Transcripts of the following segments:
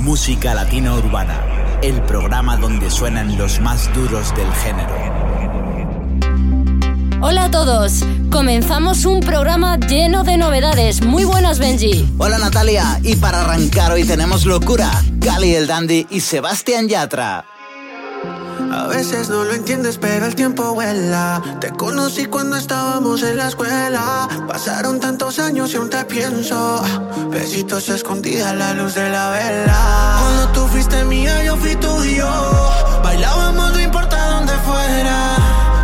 Música Latina Urbana, el programa donde suenan los más duros del género. Hola a todos, comenzamos un programa lleno de novedades. Muy buenas, Benji. Hola Natalia, y para arrancar hoy tenemos locura, Cali el Dandy y Sebastián Yatra. A veces no lo entiendes, pero el tiempo vuela. Te conocí cuando estábamos en la escuela. Pasaron tantos años y aún te pienso. Besitos escondida a la luz de la vela. Cuando tú fuiste mía, yo fui tuyo. Bailábamos, no importa dónde fuera.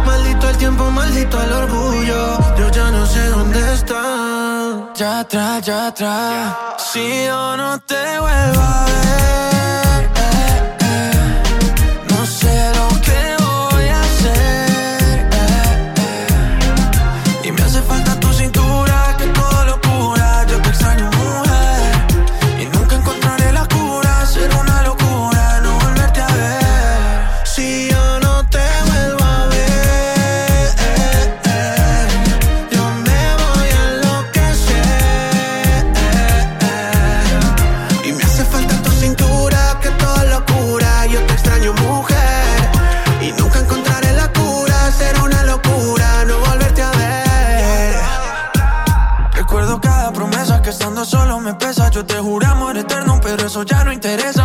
Maldito el tiempo, maldito el orgullo. Yo ya no sé dónde está. Ya atrás, ya atrás. Si yo no te vuelvo a ver. Yo te juramos eterno, pero eso ya no interesa.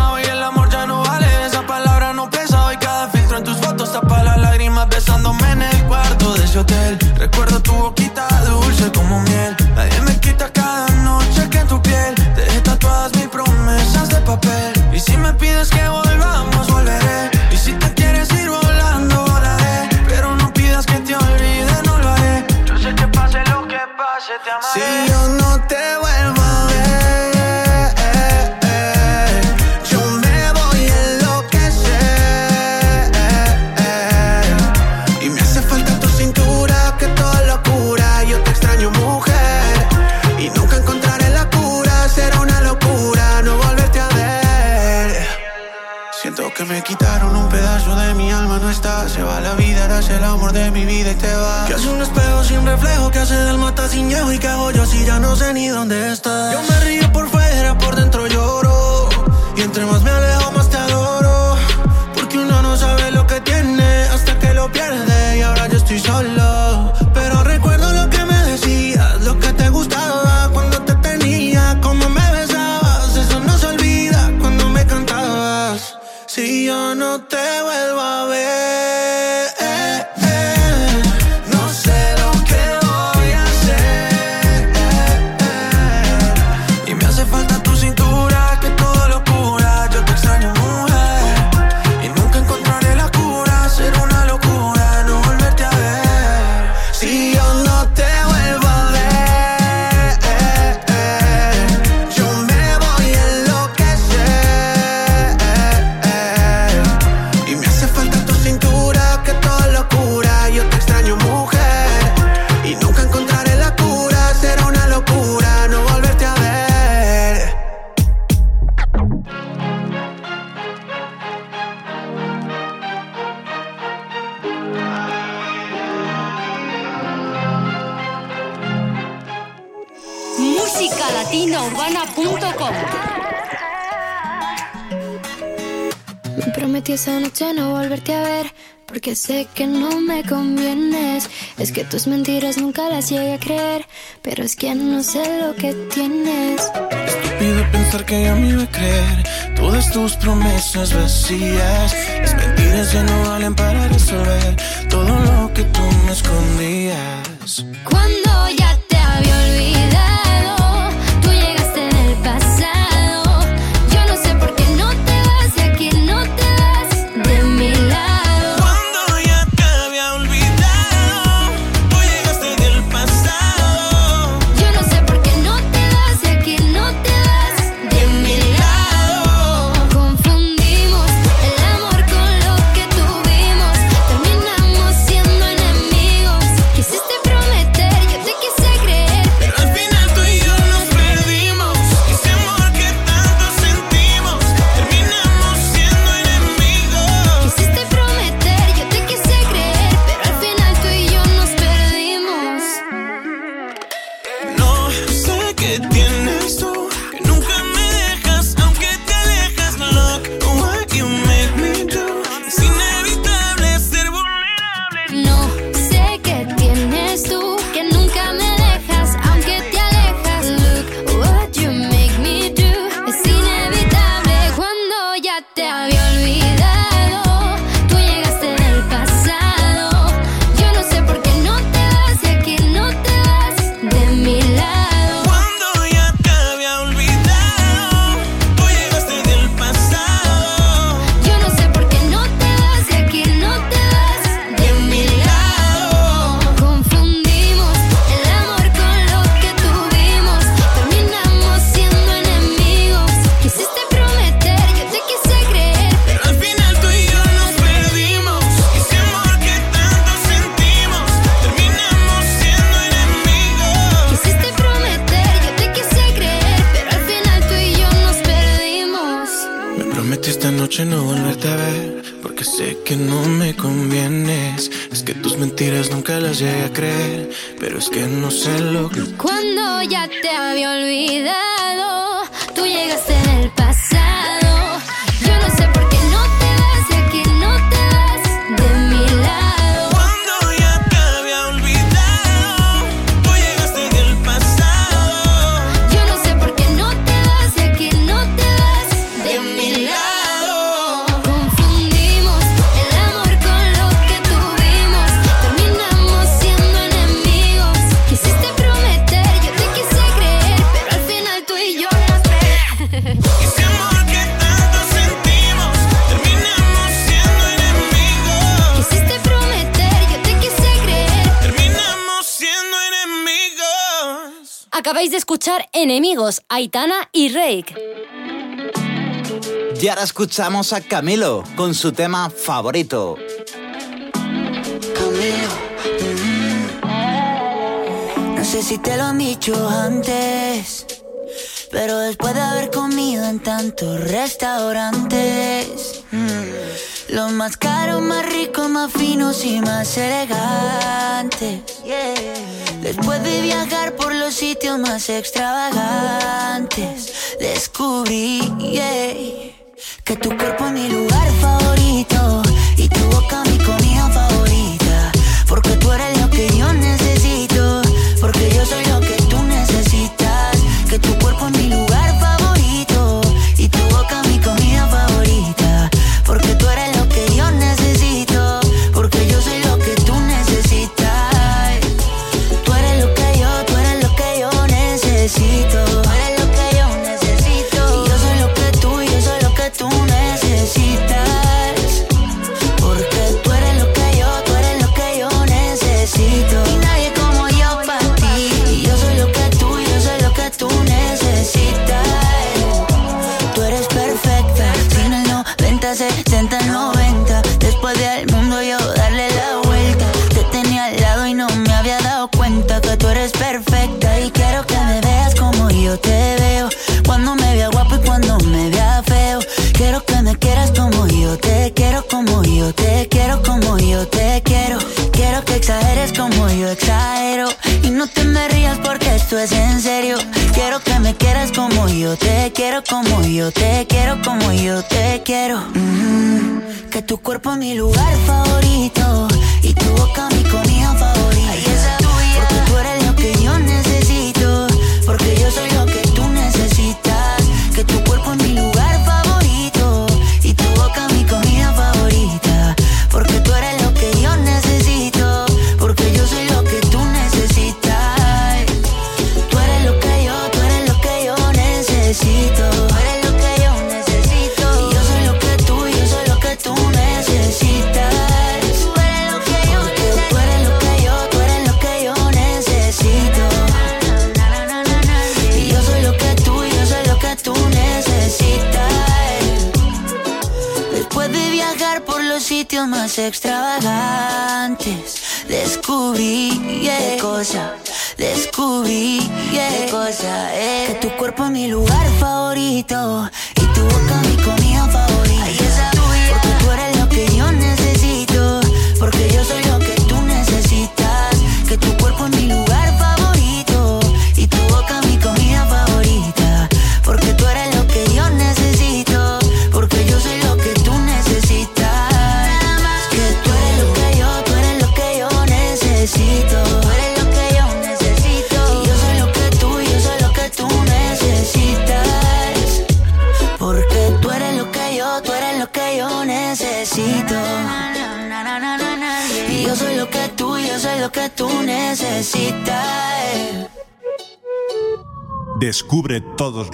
Sé que no me convienes. Es que tus mentiras nunca las llegué a creer. Pero es que no sé lo que tienes. Estúpido pensar que ya me iba a creer. Todas tus promesas vacías. Las mentiras ya no valen para resolver todo lo que tú me escondías. Cuando ya Pero es que no sé lo que. Cuando ya te había olvidado. escuchar Enemigos, Aitana y Reik. Y ahora escuchamos a Camilo con su tema favorito. Camilo. Mm. No sé si te lo han dicho antes, pero después de haber comido en tantos restaurantes. Mm, los más caros, más ricos, más finos y más elegantes. Después de viajar por los sitios más extravagantes, descubrí que tu cuerpo es mi lugar. mi lugar.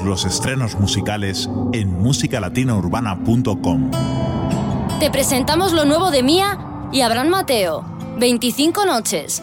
los estrenos musicales en musicalatinaurbana.com. Te presentamos lo nuevo de Mía y Abraham Mateo. 25 noches,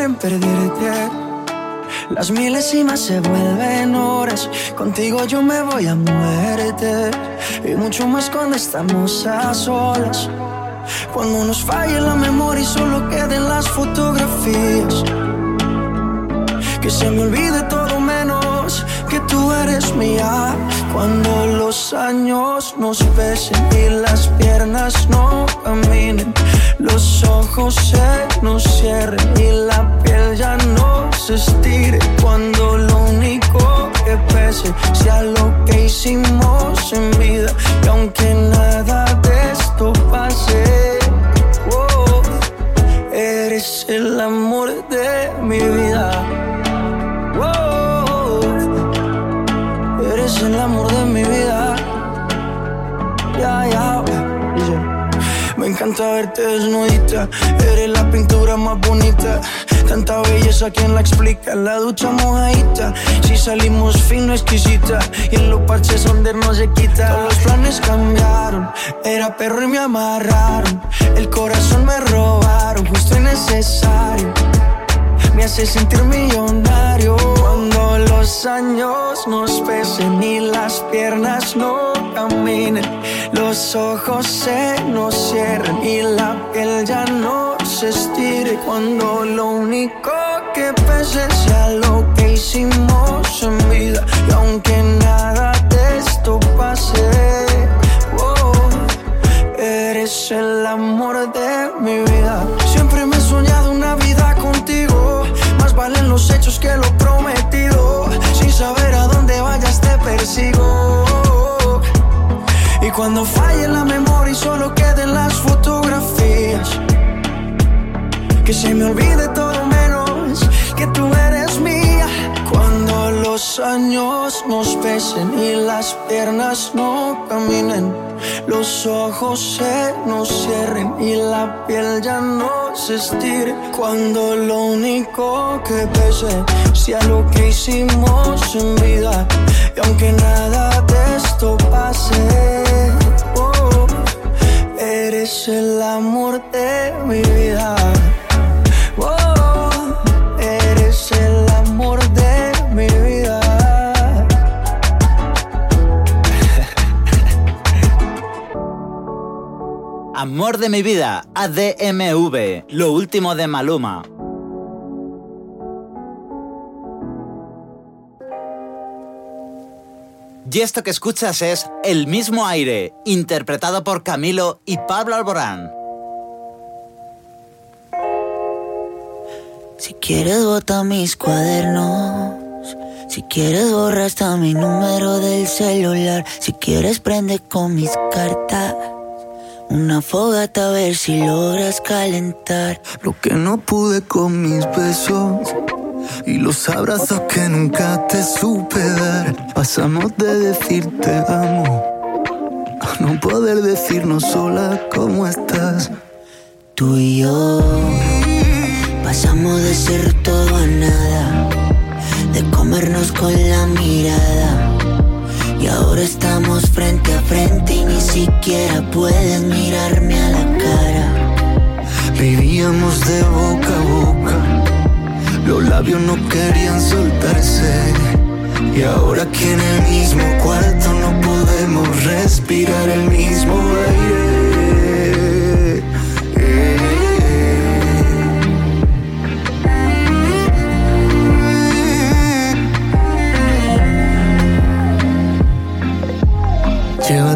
en perderte. Las milésimas se vuelven horas. Contigo yo me voy a muerte. Y mucho más cuando estamos a solas. Cuando nos falle la memoria y solo queden las fotografías. Que se me olvide todo menos que tú eres mía. Cuando los años nos pesen y las piernas no caminen, los ojos se nos cierren y la piel ya no se estire. Cuando lo único que pese sea lo que hicimos en vida. Y aunque nada encanta verte desnudita. Eres la pintura más bonita. Tanta belleza, ¿quién la explica? La ducha mojadita. Si salimos fino, exquisita. Y en los parches donde no se quita. Todos los planes cambiaron. Era perro y me amarraron. El corazón me robaron, justo y necesario me hace sentir millonario. Cuando los años nos pesen y las piernas no caminen, los ojos se nos cierren y la piel ya no se estire. Cuando lo único que pese sea lo que hicimos en vida y aunque nada de esto pase, oh, eres el amor hechos que lo prometido. Sin saber a dónde vayas te persigo. Y cuando falle la memoria y solo queden las fotografías. Que se me olvide todo los años nos pesen y las piernas no caminen, los ojos se nos cierren y la piel ya no se estire. Cuando lo único que pese sea lo que hicimos en vida, y aunque nada de esto pase, oh, eres el amor de mi vida. Amor de mi vida, ADMV, lo último de Maluma. Y esto que escuchas es El mismo aire, interpretado por Camilo y Pablo Alborán. Si quieres bota mis cuadernos, si quieres borra hasta mi número del celular, si quieres prende con mis cartas. Una fogata a ver si logras calentar. Lo que no pude con mis besos. Y los abrazos que nunca te supe dar. Pasamos de decirte amo. A no poder decirnos sola cómo estás. Tú y yo. Pasamos de ser todo a nada. De comernos con la mirada y ahora estamos frente a frente y ni siquiera puedes mirarme a la cara. Vivíamos de boca a boca, los labios no querían soltarse. Y ahora que en el mismo cuarto no podemos respirar el mismo aire.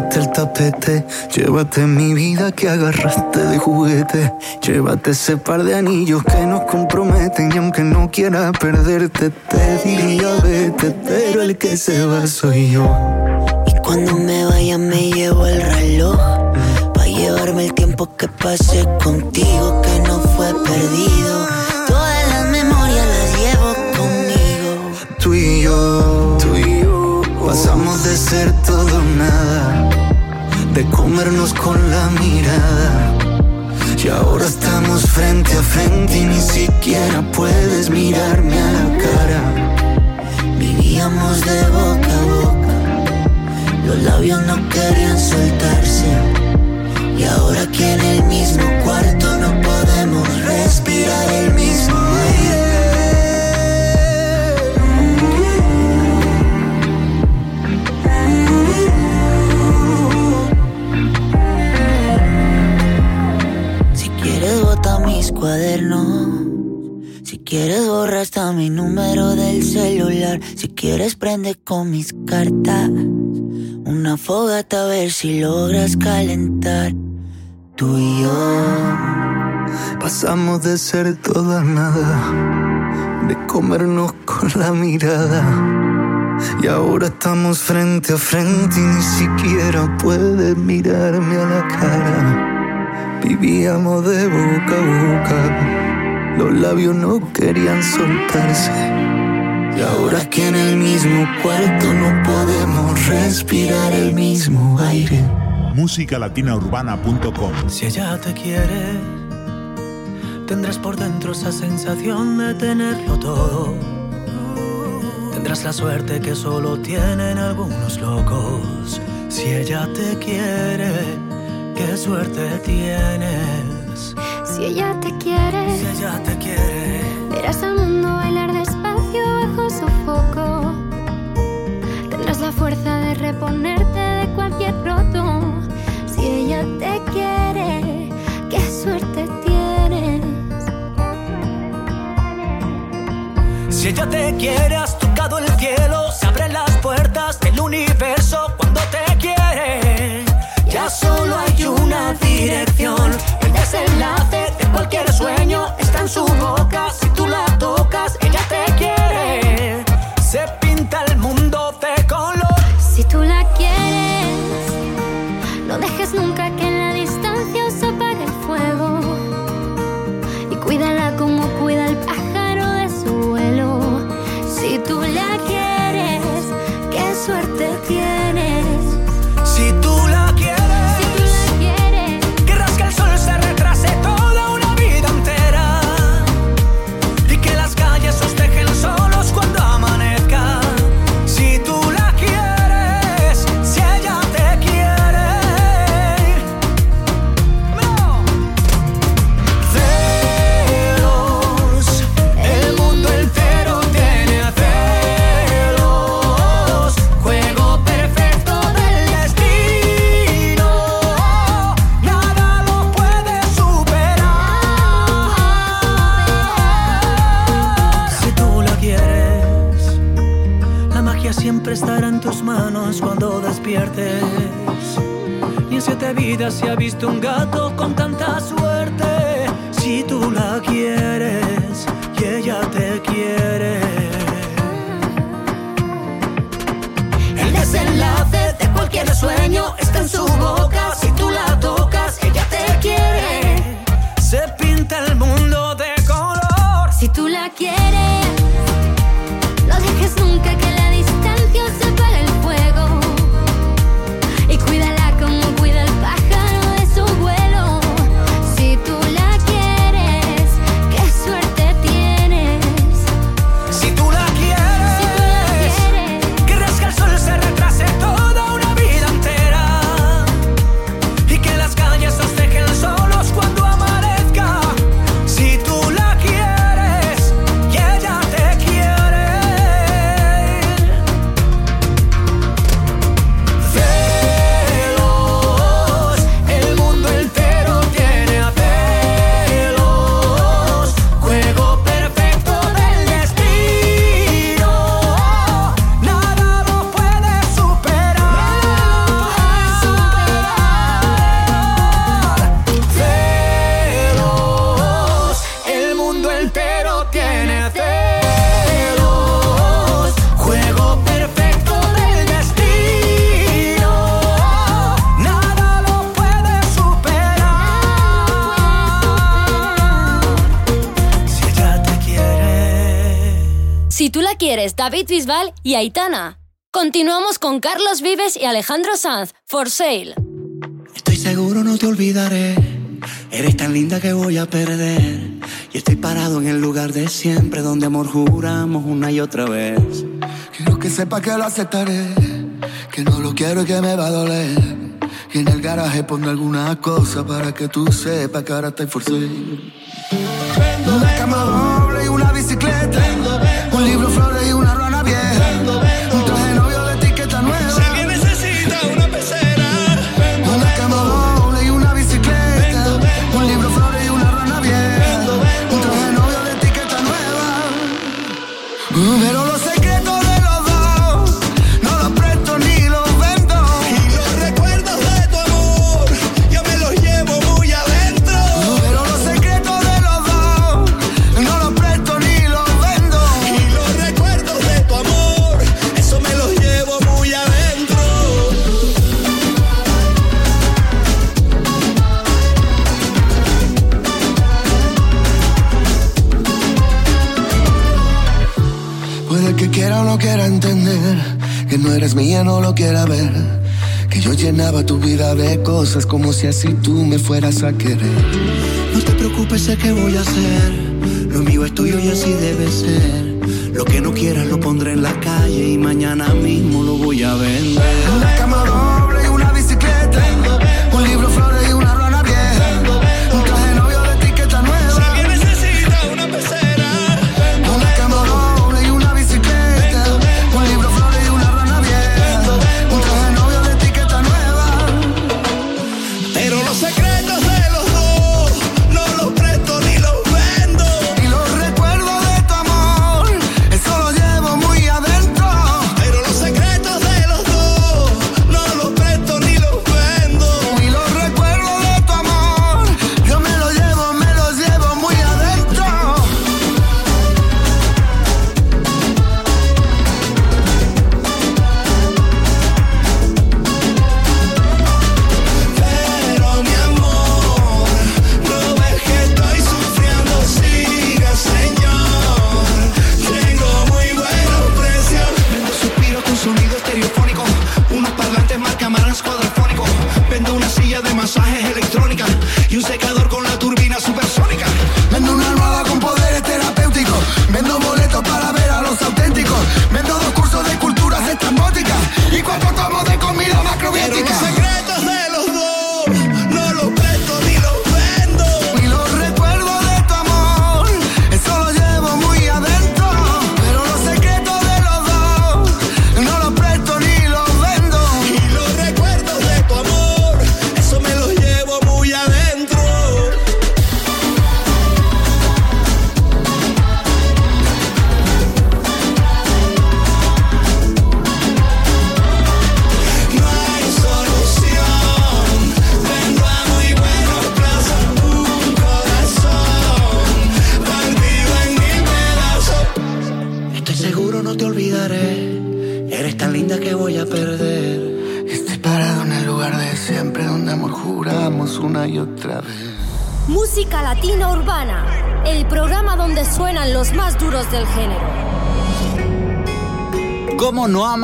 Llévate el tapete, llévate mi vida que agarraste de juguete. Llévate ese par de anillos que nos comprometen y aunque no quiera perderte te diría vete, pero el que se va soy yo. Y cuando me vaya me llevo el reloj para llevarme el tiempo que pasé contigo que no fue perdido. Todas las memorias las llevo conmigo. Tú y yo, tú y yo pasamos de ser todo nada, de comernos con la mirada. Y ahora estamos frente a frente y ni siquiera puedes mirarme a la cara. Vivíamos de boca a boca, los labios no querían soltarse. Y ahora que en el mismo cuarto no podemos Si quieres prende con mis cartas. Una fogata a ver si logras calentar. Tú y yo. Pasamos de ser todo a nada, de comernos con la mirada. Y ahora estamos frente a frente y ni siquiera puedes mirarme a la cara. Vivíamos de boca a boca, los labios no querían soltarse. Y ahora que en el mismo cuarto no podemos respirar el mismo aire. musicalatinaurbana.com Si ella te quiere, tendrás por dentro esa sensación de tenerlo todo. Tendrás la suerte que solo tienen algunos locos. Si ella te quiere, qué suerte tienes. Si ella te quiere, Si ella te quiere, verás al mundo bailar despacio fuerza de reponerte de cualquier roto. Si ella te quiere, qué suerte tienes. si ella te quiere, has tocado el cielo. Se abren las puertas del universo cuando te quiere. Ya solo hay una dirección. El desenlace de cualquier sueño está en su boca. Si tú la tocas, ella te quiere. Se pinta el mundo de no dejes vidas se ha visto un gato con tanta suerte. Si tú la quieres y ella te quiere. El desenlace de cualquier sueño está en su boca. Si tú la tocas, ella te quiere. Se pinta el mundo de color. Si tú la quieres, David Bisbal y Aitana. Continuamos con Carlos Vives y Alejandro Sanz, For Sale. Estoy seguro no te olvidaré. Eres tan linda que voy a perder. Y estoy parado en el lugar de siempre donde amor juramos una y otra vez. Quiero que sepa que lo aceptaré, que no lo quiero y que me va a doler. Y en el garaje pongo alguna cosa para que tú sepas que ahora estoy forcé. Quiera ver. Que yo llenaba tu vida de cosas como si así tú me fueras a querer. No te preocupes, sé que voy a hacer. Lo mío es tuyo y así debe ser. Lo que no quieras lo pondré en la calle y mañana mismo lo voy a vender.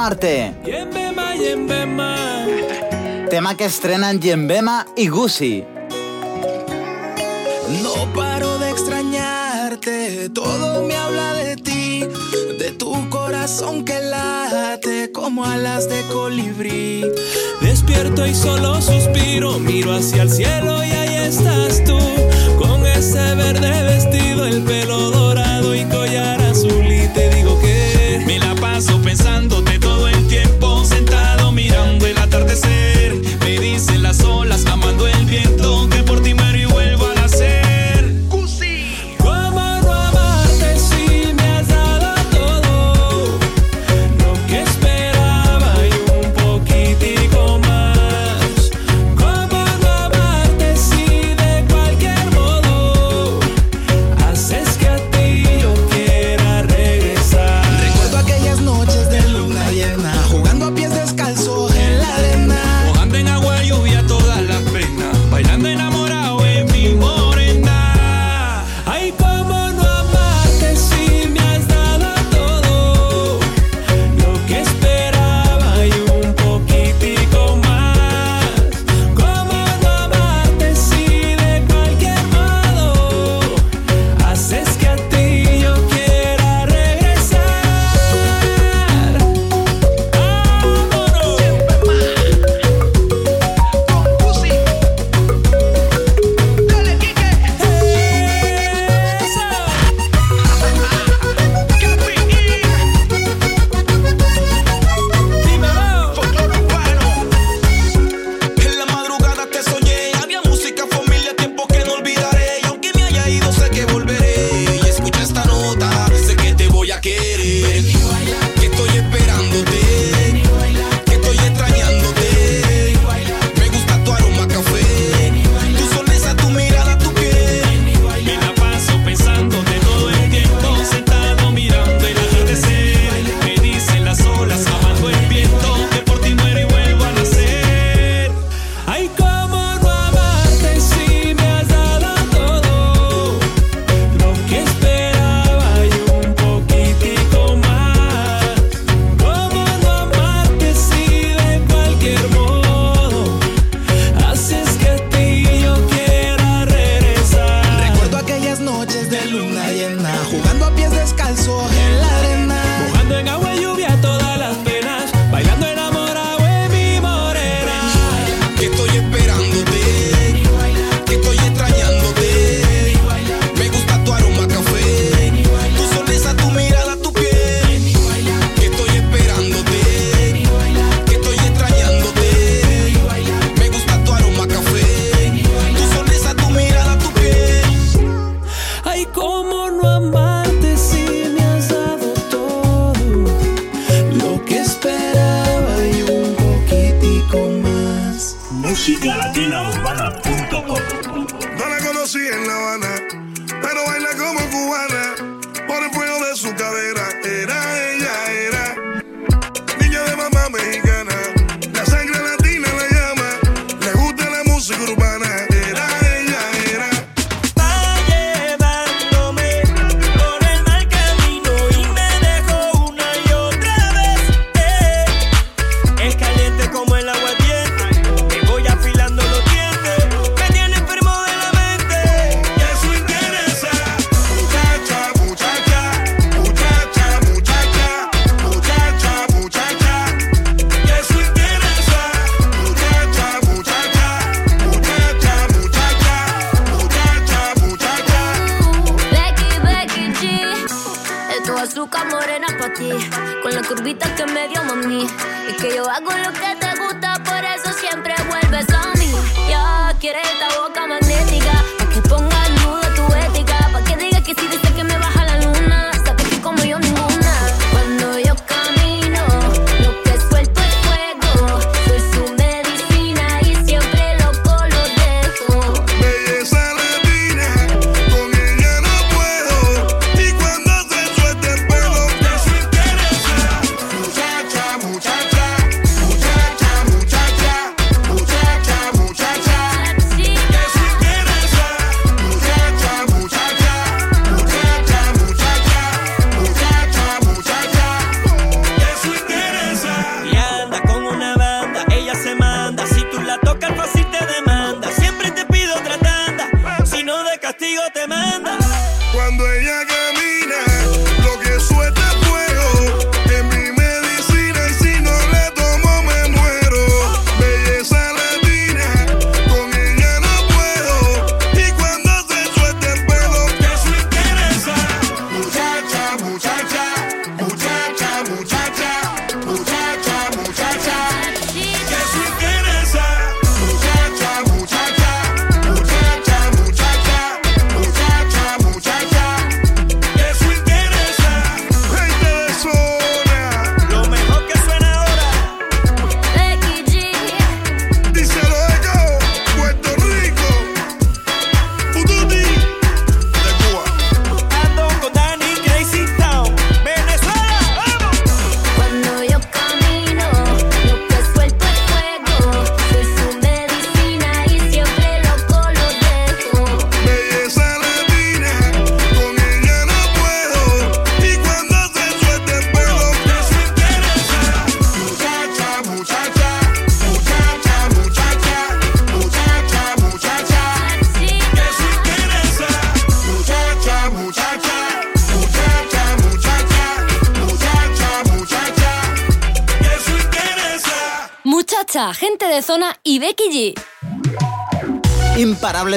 Marte. Yembema, Yembema. Tema que estrenan Yembema y Gucci. No paro de extrañarte, todo me habla de ti, de tu corazón que late como alas de colibrí. Despierto y solo suspiro, miro hacia el cielo y ahí estás tú, con ese verde vestido, el pelo dorado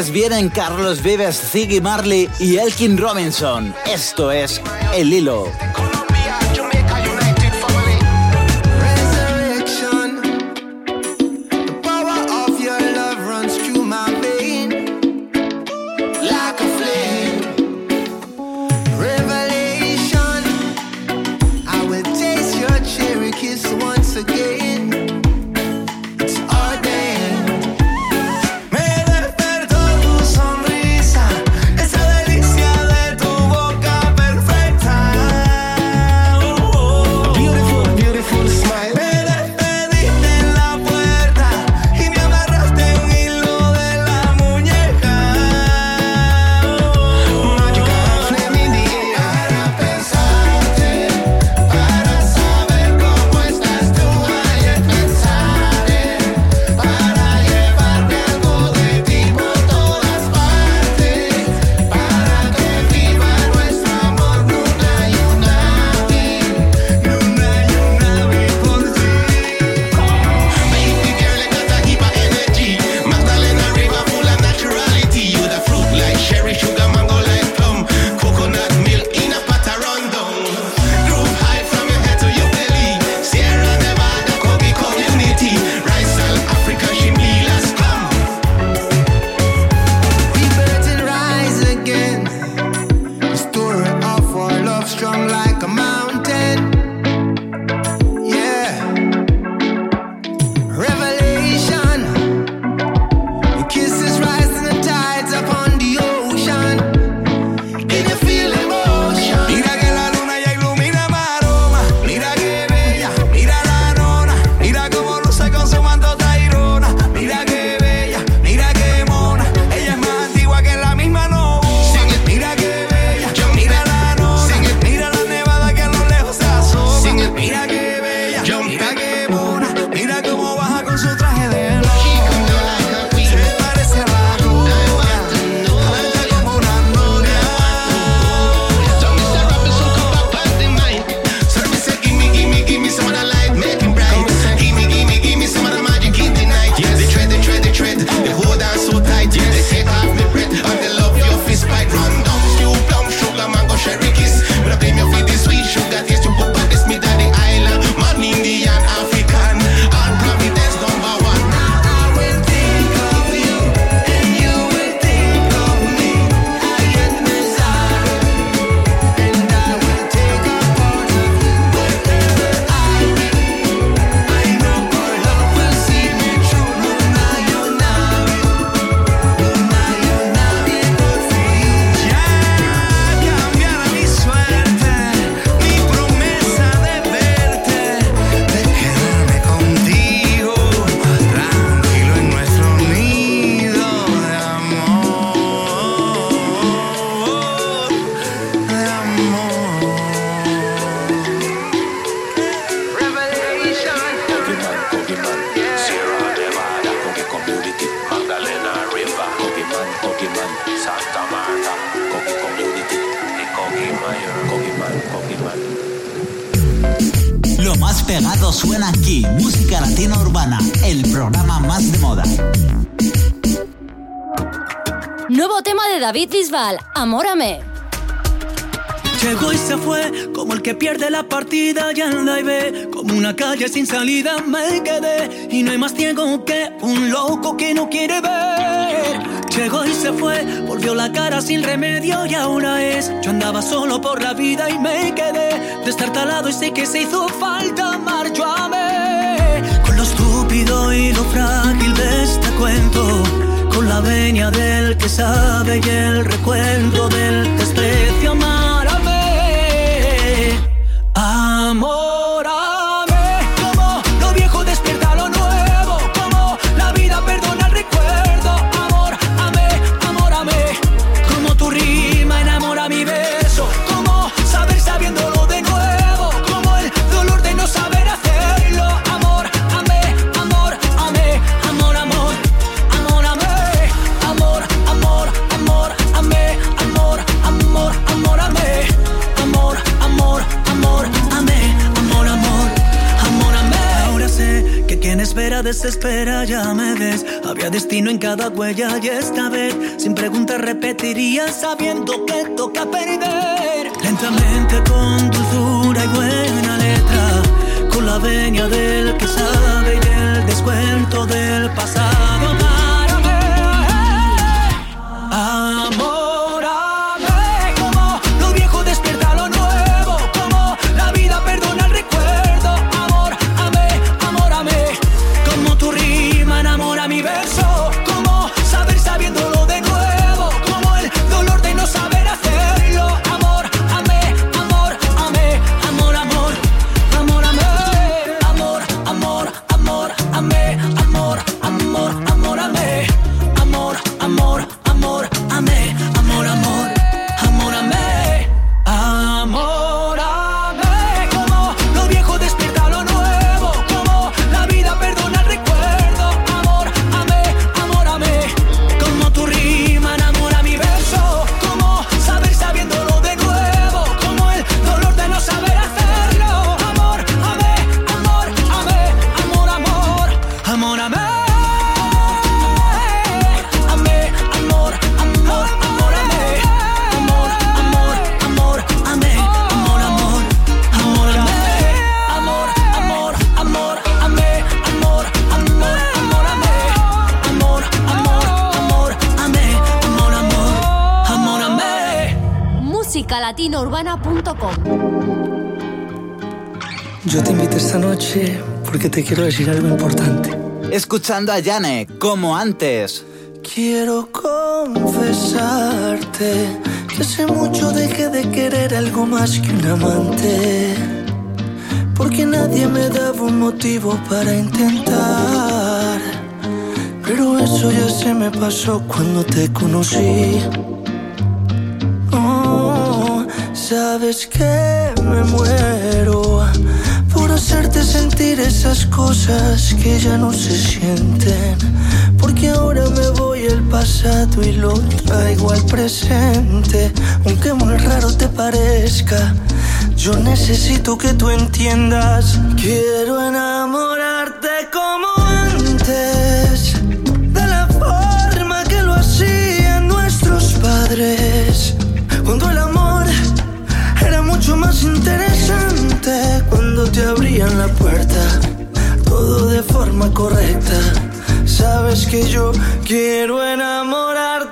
Pues vienen Carlos Vives, Ziggy Marley y Elkin Robinson. Esto es El Hilo. Llegó y se fue, como el que pierde la partida ya la y ve. Como una calle sin salida me quedé. Y no hay más tiempo que un loco que no quiere ver. Llegó y se fue, volvió la cara sin remedio y ahora es. Yo andaba solo por la vida y me quedé. Destartalado y sé que se hizo falta marcho a Con lo estúpido y lo frágil de este cuento. Con la venia del que sabe y el recuento del desprecio más desespera, ya me ves. Había destino en cada huella y esta vez, sin preguntas, repetiría sabiendo que toca perder. Lentamente, con dulzura y buena letra, con la venia del que sabe y del descuento del pasado. Yo te invito esta noche porque te quiero decir algo importante. Escuchando a Yane, como antes. Quiero confesarte que hace mucho dejé de querer algo más que un amante. Porque nadie me daba un motivo para intentar. Pero eso ya se me pasó cuando te conocí sabes que me muero por hacerte sentir esas cosas que ya no se sienten. Porque ahora me voy al pasado y lo traigo al presente. Aunque muy raro te parezca, yo necesito que tú entiendas. Quiero enamorar es que yo quiero enamorar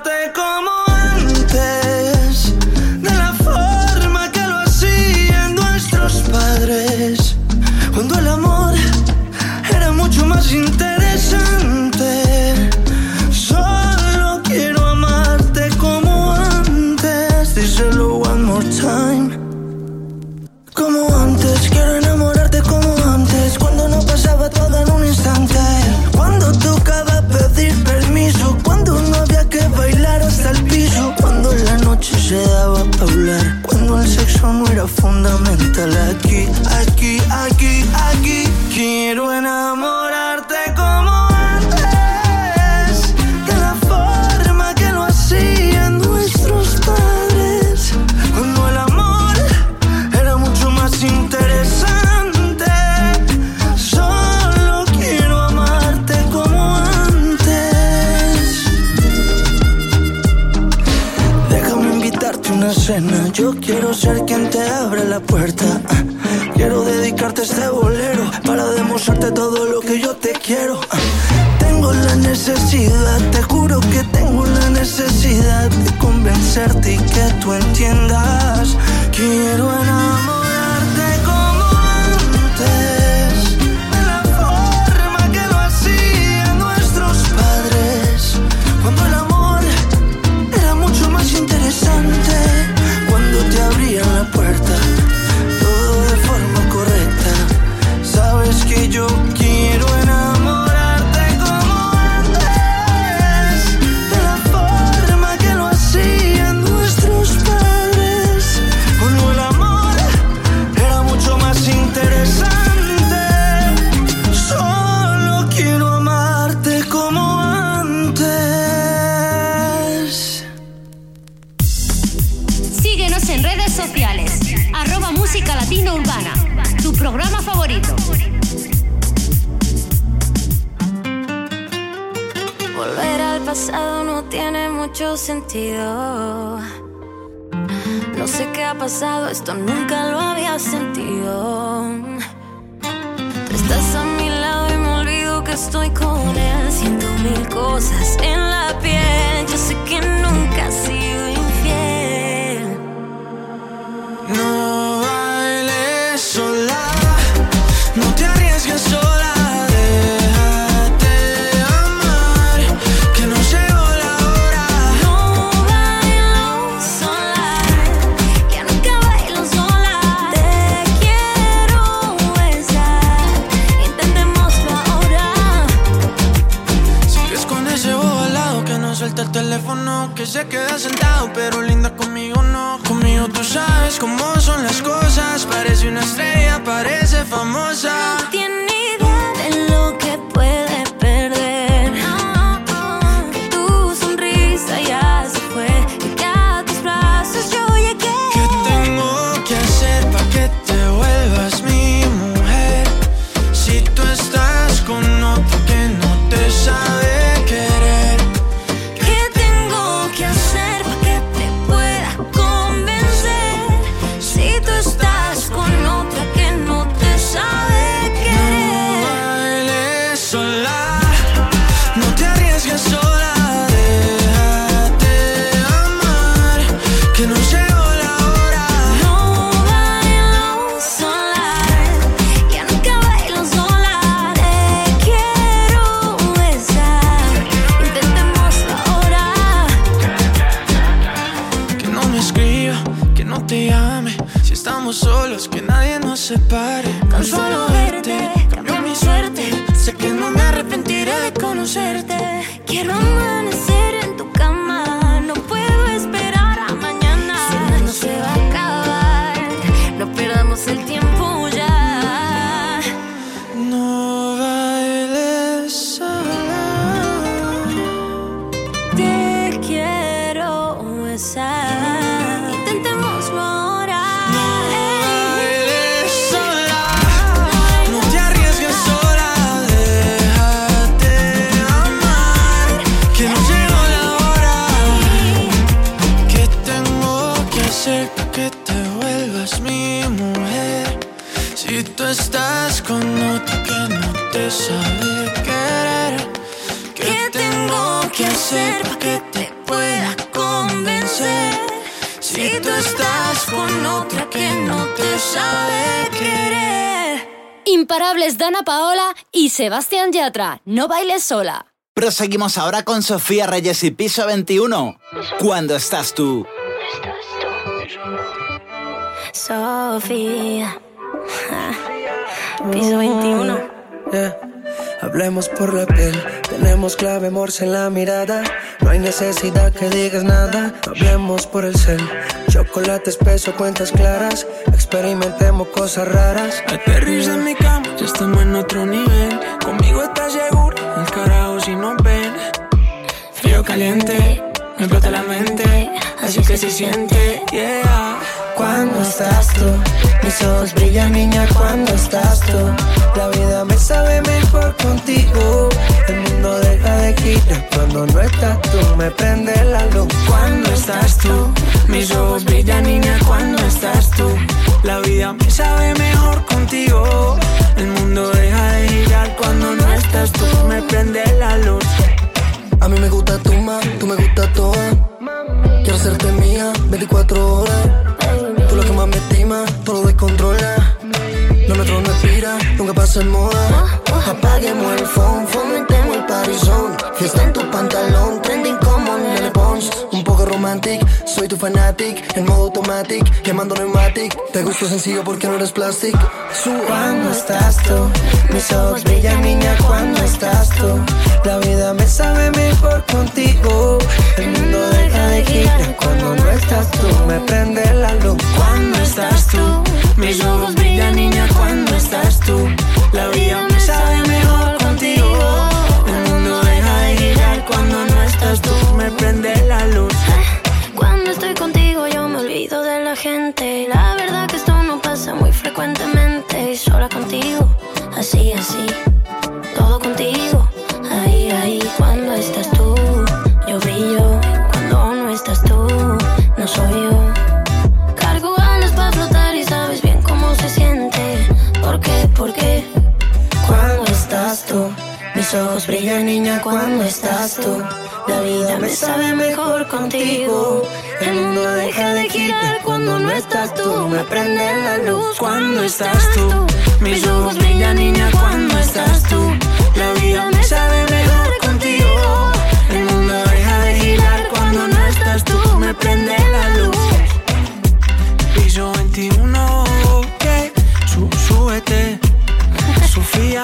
Sebastián Yatra. No bailes sola. Proseguimos ahora con Sofía Reyes y Piso 21. ¿Cuándo estás tú? Sofía. Piso 21. Yeah. Hablemos por la piel, tenemos clave morse en la mirada. No hay necesidad que digas nada. Hablemos por el cel, chocolate espeso, cuentas claras. Experimentemos cosas raras. Aterriza en mi cama, ya estamos en otro nivel. Conmigo estás seguro, el carajo si nos ven. Frío caliente, me explota la mente. Así que se siente, yeah. Cuando estás tú, mis ojos brillan, niña, cuando estás tú. La vida me sabe mejor contigo. El mundo deja de girar cuando no estás tú. Me prende la luz Cuando estás tú, mis ojos brillan, niña, cuando estás tú. La vida me sabe mejor contigo. El mundo deja de girar cuando no estás tú. Me prende la luz. A mí me gusta tu más, tú me gusta toda. Quiero hacerte mía 24 horas. Tú lo que más me estima, todo lo descontrola. Lo nuestro no expira, nunca pasa en moda. Apaguemos el phone, fomentemos el parizón. Fiesta en tu pantalón, trending como Nene Pons. Un poco romantic, soy tu fanatic. En modo automatic, quemando pneumatic. Te gusto sencillo porque no eres plastic. Cuando estás tú, mis ojos brillan, niña, cuando estás tú. La vida me sabe mejor contigo. El mundo deja de girar cuando no estás tú. Me prende la luz Cuando estás tú, mis ojos brillan, niña, cuando estás tú. La vida me sabe mejor contigo. El mundo deja de girar cuando no estás tú. Me prende la luz. Cuando estoy contigo yo me olvido de la gente. La verdad que esto no pasa muy frecuentemente. Y sola contigo, así, así. Tus ojos brillan, niña, cuando estás tú. La vida me sabe mejor contigo. El mundo deja de girar cuando no estás tú. Me prende la luz cuando estás tú. Mis ojos brillan, niña, cuando estás tú. La vida me sabe mejor contigo. El mundo deja de girar cuando no estás tú. Me prende la luz. Piso 21, que okay. Sú, súbete, Sofía.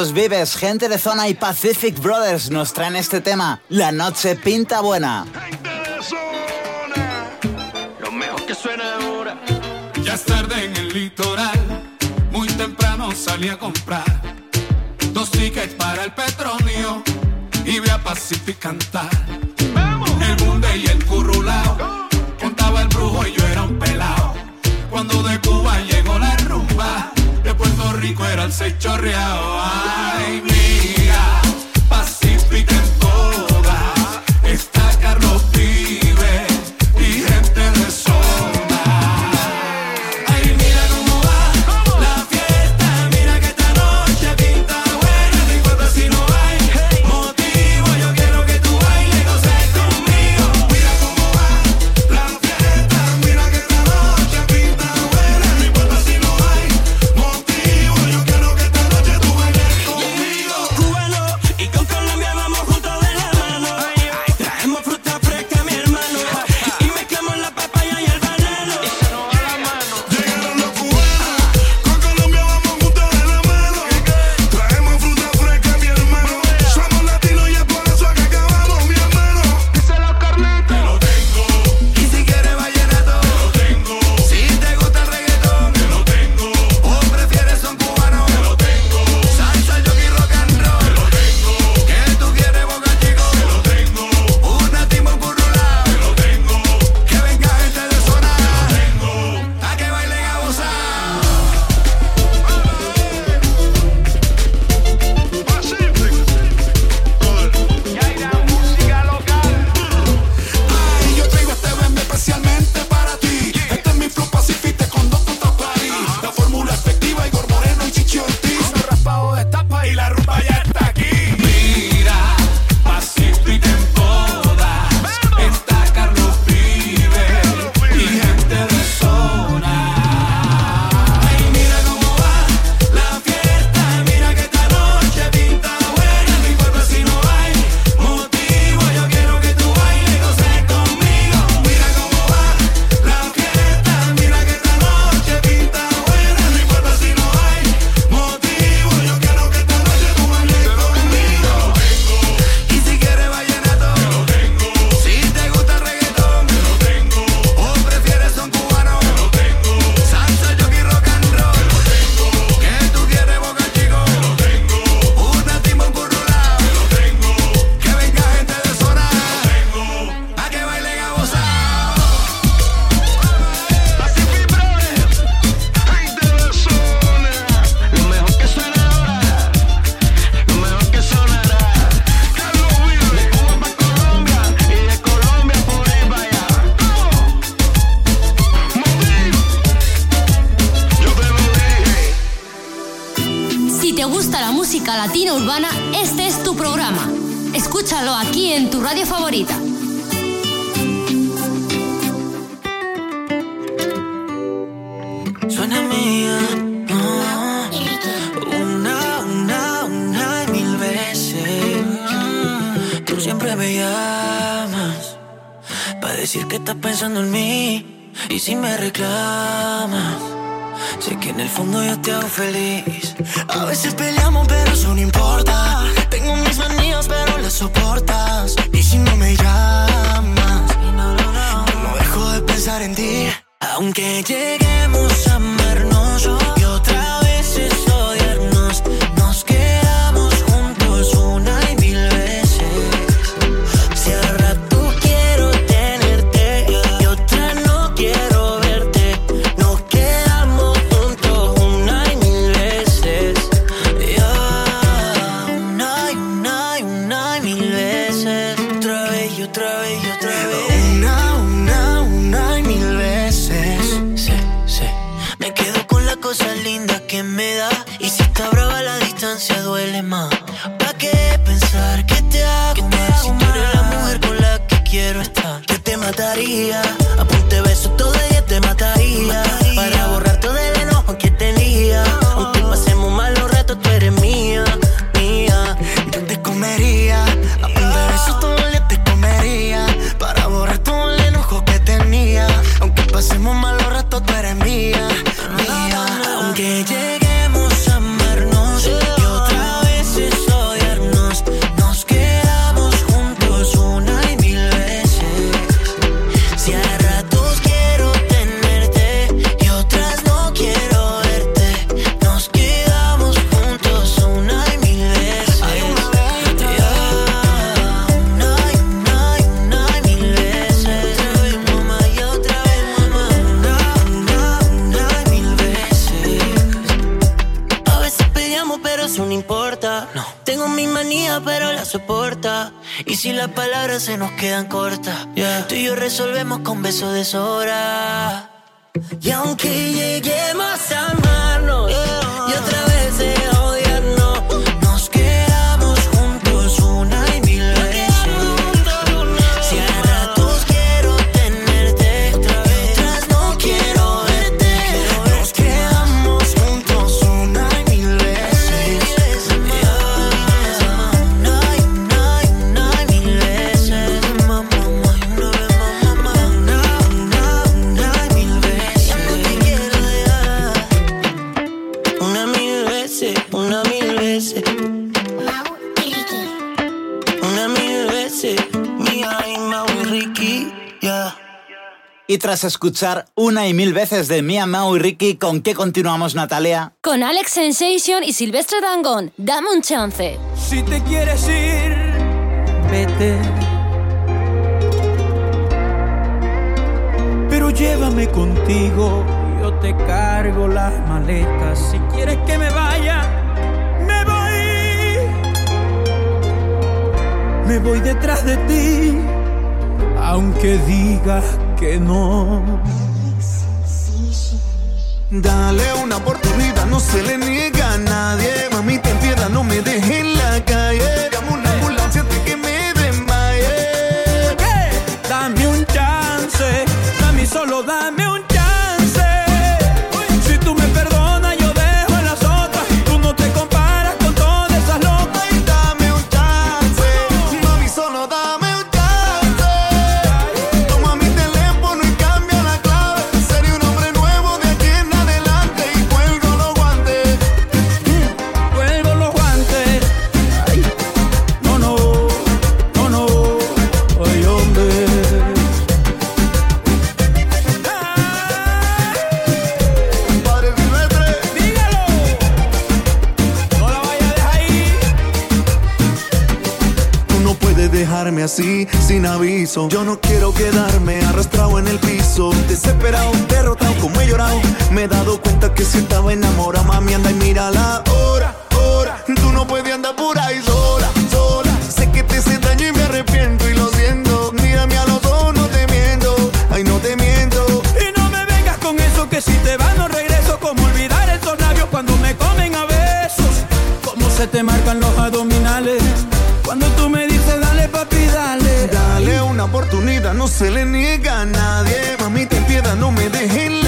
Carlos Vives, gente de zona y Pacific Brothers nos traen este tema. La noche pinta buena. Lo mejor que suena ahora. Ya es tarde en el litoral, muy temprano salí a comprar dos tickets para el petróleo y voy a Pacific cantar. ¡Vamos! El bunde y el currulao, contaba el brujo y yo era un pelao. Cuando de Cuba llegó la rumba Puerto Rico era el seis chorreado. Ay, mira, Pacific en todo. fondo yo te hago feliz. A veces peleamos, pero eso no importa. Tengo mis manías, pero las soportas. Y si no me llamas, no, no dejo de pensar en ti. Aunque llegue tras escuchar una y mil veces de Mia Mau y Ricky, ¿con qué continuamos, Natalia? Con Alex Sensation y Silvestre Dangón. Dame un chance. Si te quieres ir, vete. Pero llévame contigo, yo te cargo las maletas. Si quieres que me vaya, me voy. Me voy detrás de ti aunque diga que no. Dale una oportunidad, no se le niega a nadie. Mamita, en piedra, no me dejes en la calle. sin aviso. Yo no quiero quedarme arrastrado en el piso. Desesperado, derrotado, como he llorado. Me he dado cuenta que si estaba enamorado, mami, anda y mira la hora oportunidad no se le niega a nadie. Mamita, en piedad, no me dejen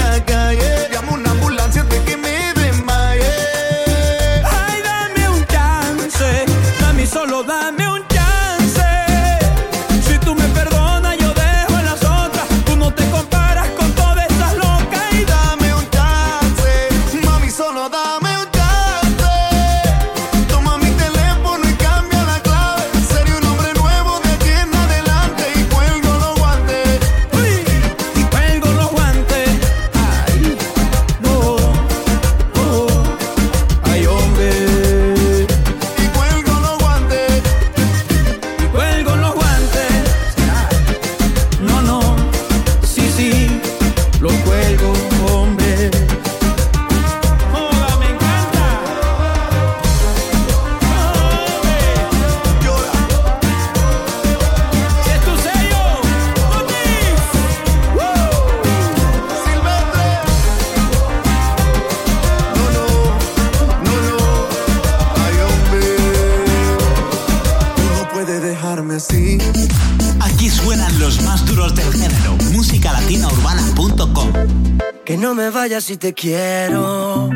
te quiero.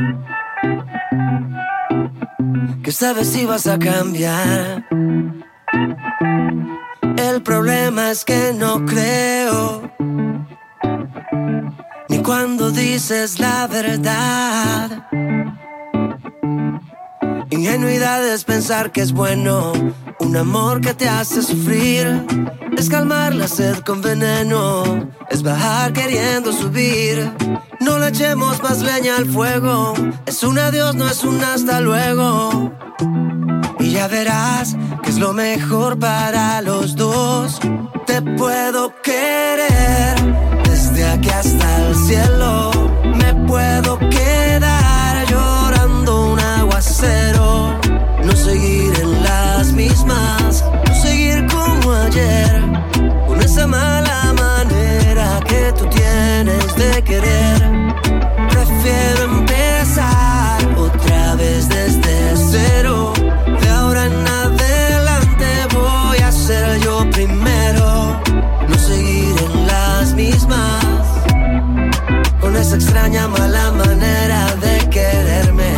Que sabes si vas a cambiar. El problema es que no creo. Ni cuando dices la verdad. Ingenuidad es pensar que es bueno. Un amor que te hace sufrir. Es calmar la sed con veneno. Bajar queriendo subir. No le echemos más leña al fuego. Es un adiós, no es un hasta luego. Y ya verás que es lo mejor para los dos. Te puedo querer desde aquí hasta el cielo. Me puedo quedar llorando un aguacero. No seguir en las mismas, no seguir como ayer. Con esa mala que tú tienes de querer. Prefiero empezar otra vez desde cero. De ahora en adelante voy a ser yo primero. No seguir en las mismas. Con esa extraña mala manera de quererme.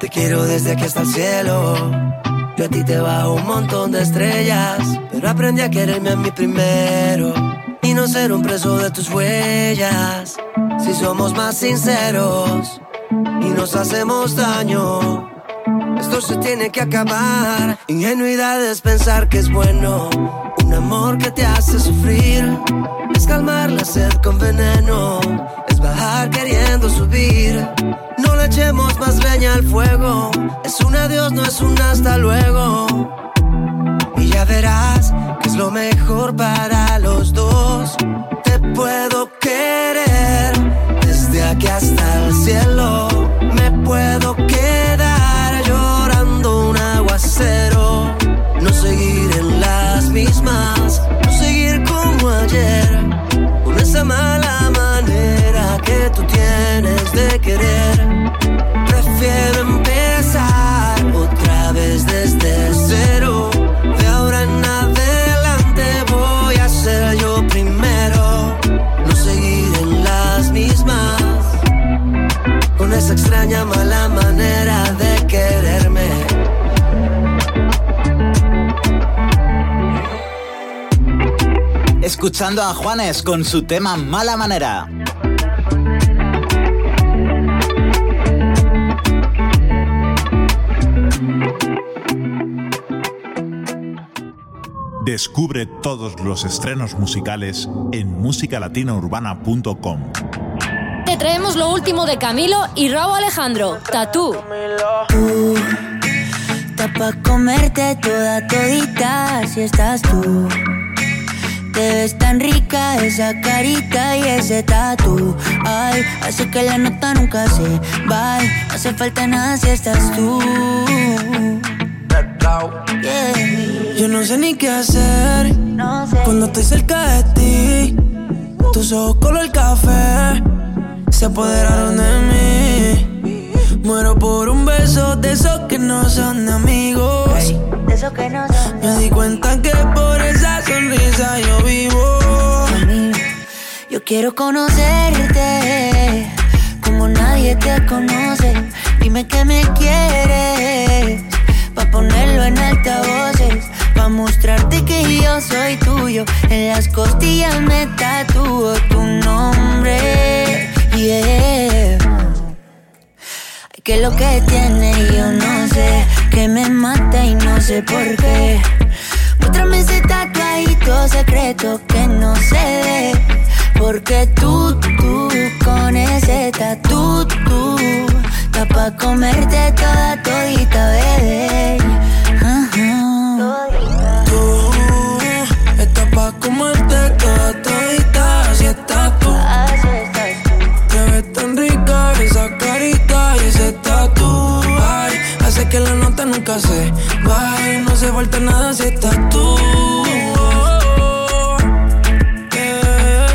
Te quiero desde aquí hasta el cielo. Yo a ti te bajo un montón de estrellas. Pero aprendí a quererme a mí primero. Y no ser un preso de tus huellas. Si somos más sinceros y nos hacemos daño. Esto se tiene que acabar. Ingenuidad es pensar que es bueno. Un amor que te hace sufrir. Es calmar la sed con veneno. Bajar queriendo subir. No le echemos más leña al fuego. Es un adiós, no es un hasta luego. Y ya verás que es lo mejor para los dos. Te puedo querer desde aquí hasta el cielo. Me puedo quedar llorando un aguacero. No seguir en las mismas, tú tienes de querer. Prefiero empezar otra vez desde cero. De ahora en adelante voy a ser yo primero. No seguir en las mismas. Con esa extraña mala manera de quererme. Escuchando a Juanes con su tema Mala Manera. Descubre todos los estrenos musicales en musicalatinaurbana.com. Te traemos lo último de Camilo y Raúl Alejandro, Tatú. Tú, está pa' comerte toda todita si estás tú. Te ves tan rica esa carita y ese tatu. Ay, hace que la nota nunca se va. No hace falta nada si estás tú. Yeah. Yo no sé ni qué hacer cuando estoy cerca de ti. Tus ojos color café se apoderaron de mí. Muero por un beso de esos que no son amigos. De eso que no son. Me di cuenta que por esa sonrisa yo vivo. Yo quiero conocerte como nadie te conoce. Dime que me quieres pa ponerlo en altavoces, pa mostrarte que yo soy tuyo. En las costillas me tatúo tu nombre. Yeah. Que lo que tiene yo no sé, que me mata y no sé por qué. Muéstrame ese tatuadito secreto que no ve. Porque tú, tú, con ese tatu, tú, está pa' comerte toda todita, bebé. Nunca se baje. No se falta nada si estás tú. Yeah.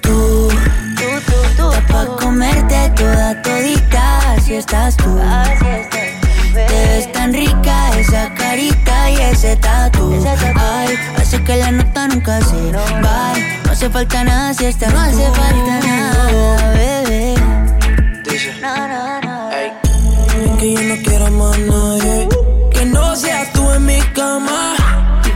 Tú, tú, tú, tú, pa' comerte toda todita, así estás tú. Te ves tan rica esa carita y ese tatu. Ay, hace que la nota nunca se va. No hace falta nada si estás No hace falta nada, bebé. No, no, no. Es que yo no quiero más nadie. Que no seas tú en mi cama.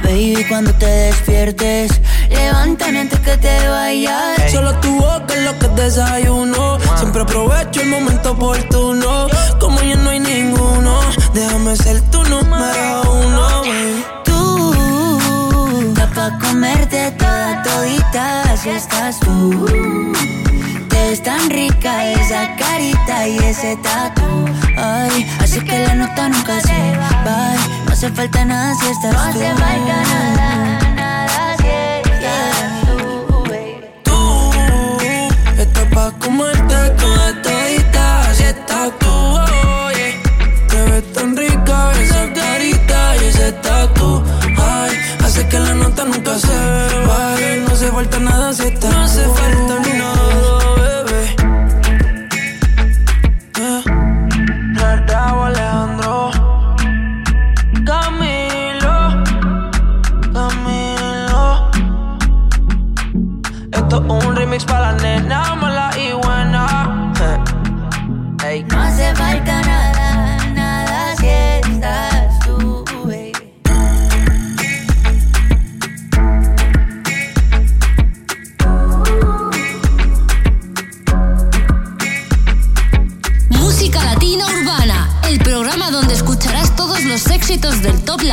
Baby, cuando te despiertes, levántame antes que te vayas. Solo tu boca es lo que desayuno. Siempre aprovecho el momento oportuno. Como ya no hay ninguno, déjame ser tu número uno. baby. Tú, da pa' comerte toda todita si estás tú. Te ves tan rica esa carita y ese tatu. Ay, así que la nota nunca se va. No hace falta nada si estás tú. No hace falta nada, nada si estás tú. Tú, estás pa' comerte toda todita si estás tú. Oye, te ves tan rica esa carita y ese tatu. Ay, hace que la nota nunca se vaya. No hace falta nada si estás No hace falta nada,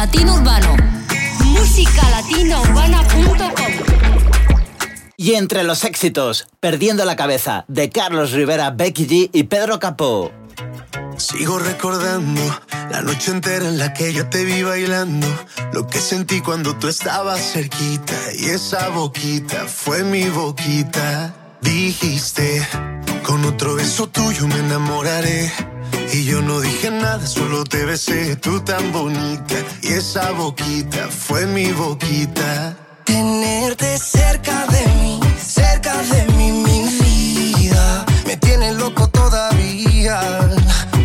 latino urbano. Musicalatinaurbana.com Y entre los éxitos, Perdiendo la cabeza, de Carlos Rivera, Becky G y Pedro Capó. Sigo recordando la noche entera en la que yo te vi bailando, lo que sentí cuando tú estabas cerquita y esa boquita fue mi boquita. Dijiste, con otro beso tuyo me enamoraré. Y yo no dije nada, solo te besé, tú tan bonita. Y esa boquita fue mi boquita. Tenerte cerca de mí, cerca de mí, mi vida. Me tiene loco todavía,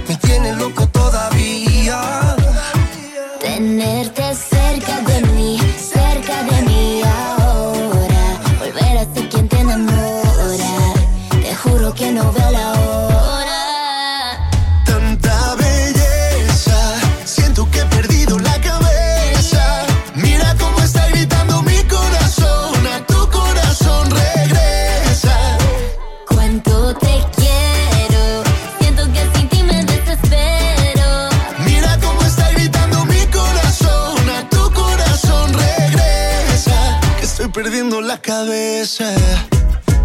me tiene loco todavía. Tenerte cerca perdiendo la cabeza.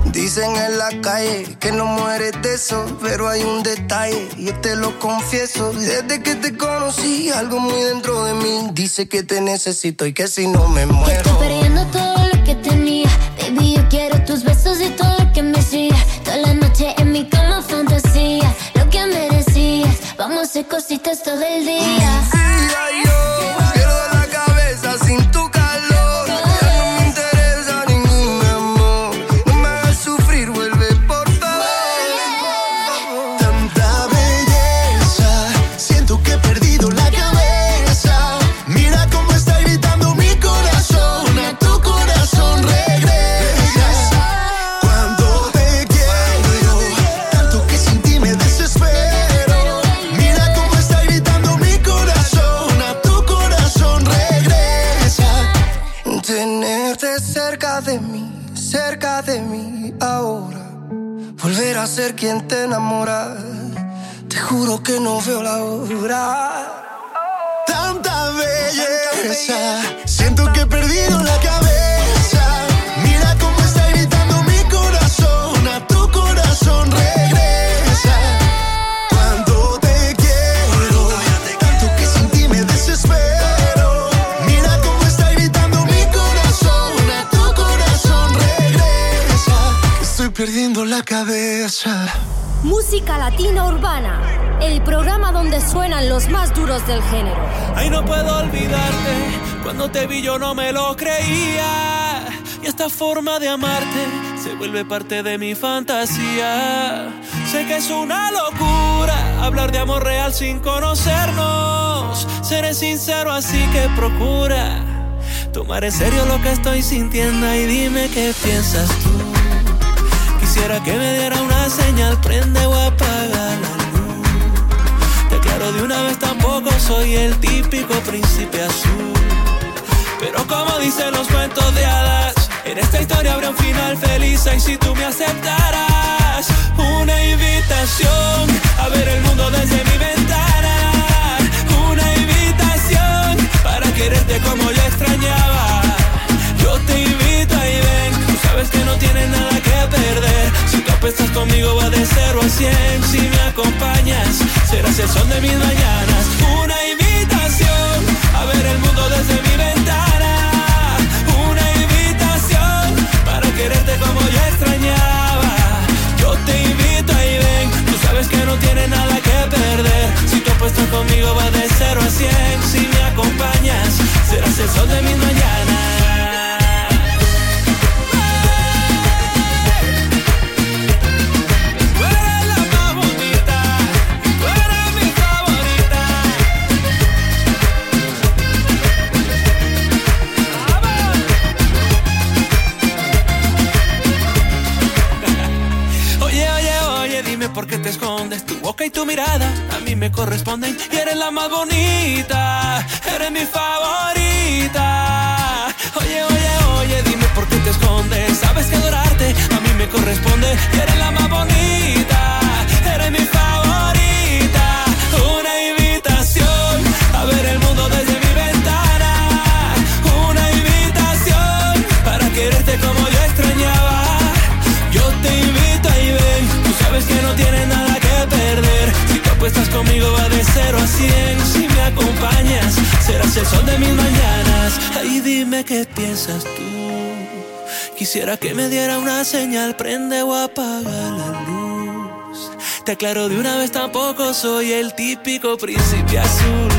Dicen en la calle que no mueres de eso, pero hay un detalle, yo te lo confieso. Desde que te conocí, algo muy dentro de mí dice que te necesito y que si no me muero. estoy perdiendo todo lo que tenía. Baby, yo quiero tus besos y todo lo que me hacía. Toda la noche en mi cama fantasía. Lo que merecías. Vamos a hacer cositas todo el día. Pierdo que no veo la hora. Tanta belleza, siento que he perdido la cabeza. Mira cómo está gritando mi corazón, a tu corazón regresa. Cuando te quiero, tanto que sin ti me desespero. Mira cómo está gritando mi corazón, a tu corazón regresa. Estoy perdiendo la cabeza. Música Latina Urbana, el programa donde suenan los más duros del género. Ay, no puedo olvidarte. Cuando te vi yo no me lo creía. Y esta forma de amarte se vuelve parte de mi fantasía. Sé que es una locura hablar de amor real sin conocernos. Seré sincero, así que procura tomar en serio lo que estoy sintiendo y dime qué piensas tú. Quisiera que me diera una señal, prende o apaga la luz. De una vez, tampoco soy el típico príncipe azul. Pero como dicen los cuentos de hadas, en esta historia habrá un final feliz y si tú me aceptarás una invitación a ver el mundo desde mi ventana, una invitación para quererte como yo extrañaba. Yo te invito y ven, tú sabes que no tienes nada perder. Si tú apuestas conmigo va de 0 a 100, si me acompañas serás el sol de mis mañanas. Una invitación a ver el mundo desde mi ventana, una invitación para quererte como yo extrañaba. Yo te invito y ven, tú sabes que no tienes nada que perder. Si tú apuestas conmigo va de 0 a 100, si me acompañas serás el sol de mis mañanas. Escondes. Tu boca y tu mirada a mí me corresponden. Y eres la más bonita, eres mi favorita. Oye, oye, oye, dime por qué te escondes. Sabes que adorarte a mí me corresponde. Y eres la más bonita, sol de mis mañanas. Ay, dime qué piensas tú. Quisiera que me diera una señal, prende o apaga la luz. Te aclaro de una vez, tampoco soy el típico príncipe azul.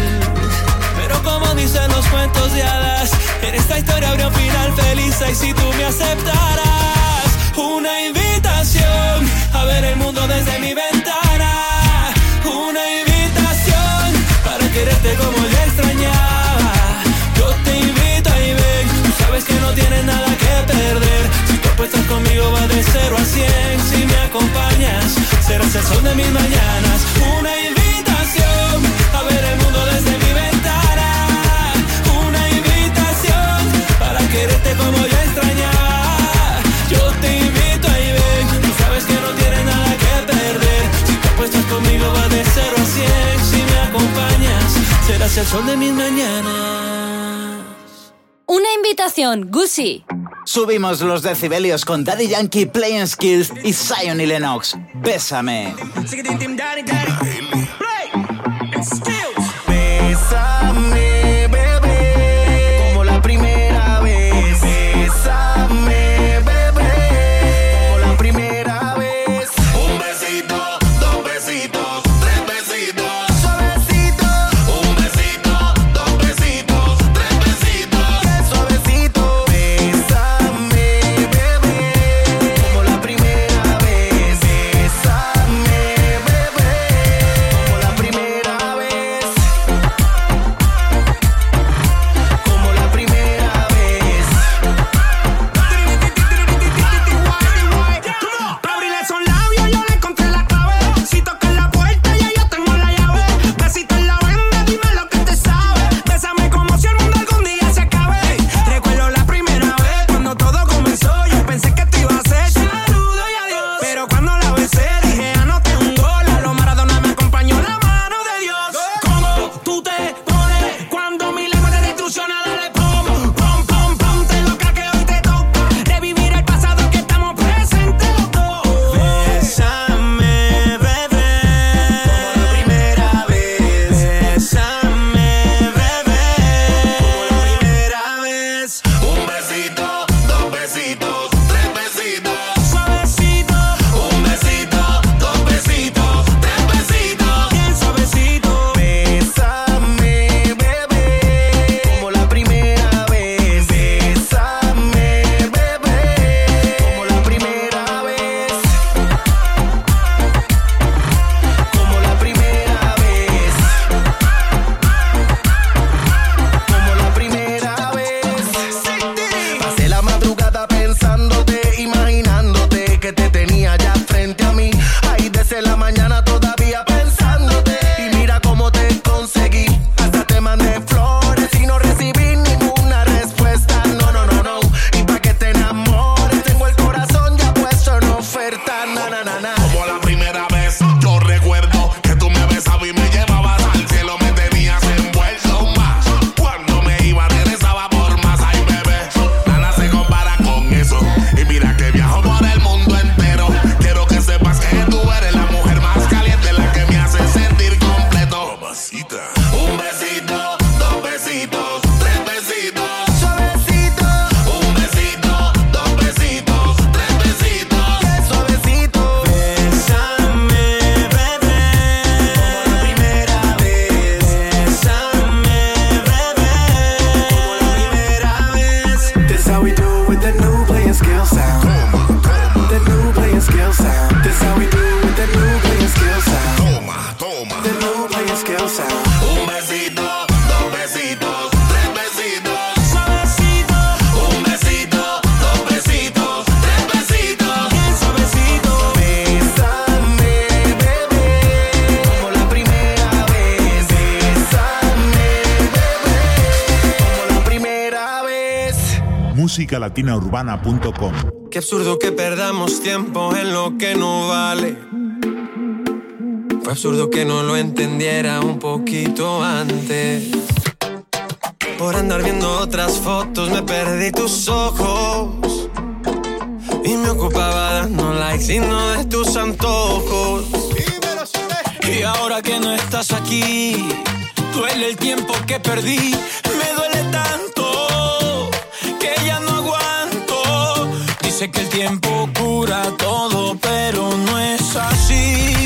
Pero como dicen los cuentos de hadas, en esta historia habría un final feliz y si tú me aceptaras una invitación a ver el mundo desde mi ventana, una invitación para quererte como yo que no tienes nada que perder. Si tú apuestas conmigo va de 0 a 100, si me acompañas serás el sol de mis mañanas. Una invitación a ver el mundo desde mi ventana, una invitación para quererte como yo extrañaba. Yo te invito y ven, tú sabes que no tienes nada que perder. Si tú apuestas conmigo va de 0 a 100, si me acompañas serás el sol de mis mañanas. Una invitación, Gucci. Subimos los decibelios con Daddy Yankee, Playing Skills y Zion y Lennox. Bésame. Bésame, musicalatinaurbana.com. Qué absurdo que perdamos tiempo en lo que no vale. Fue absurdo que no lo entendiera un poquito antes. Por andar viendo otras fotos me perdí tus ojos. Y me ocupaba dando likes y no de tus antojos. Y ahora que no estás aquí, duele el tiempo que perdí. Me duele tanto Dice que el tiempo cura todo, pero no es así.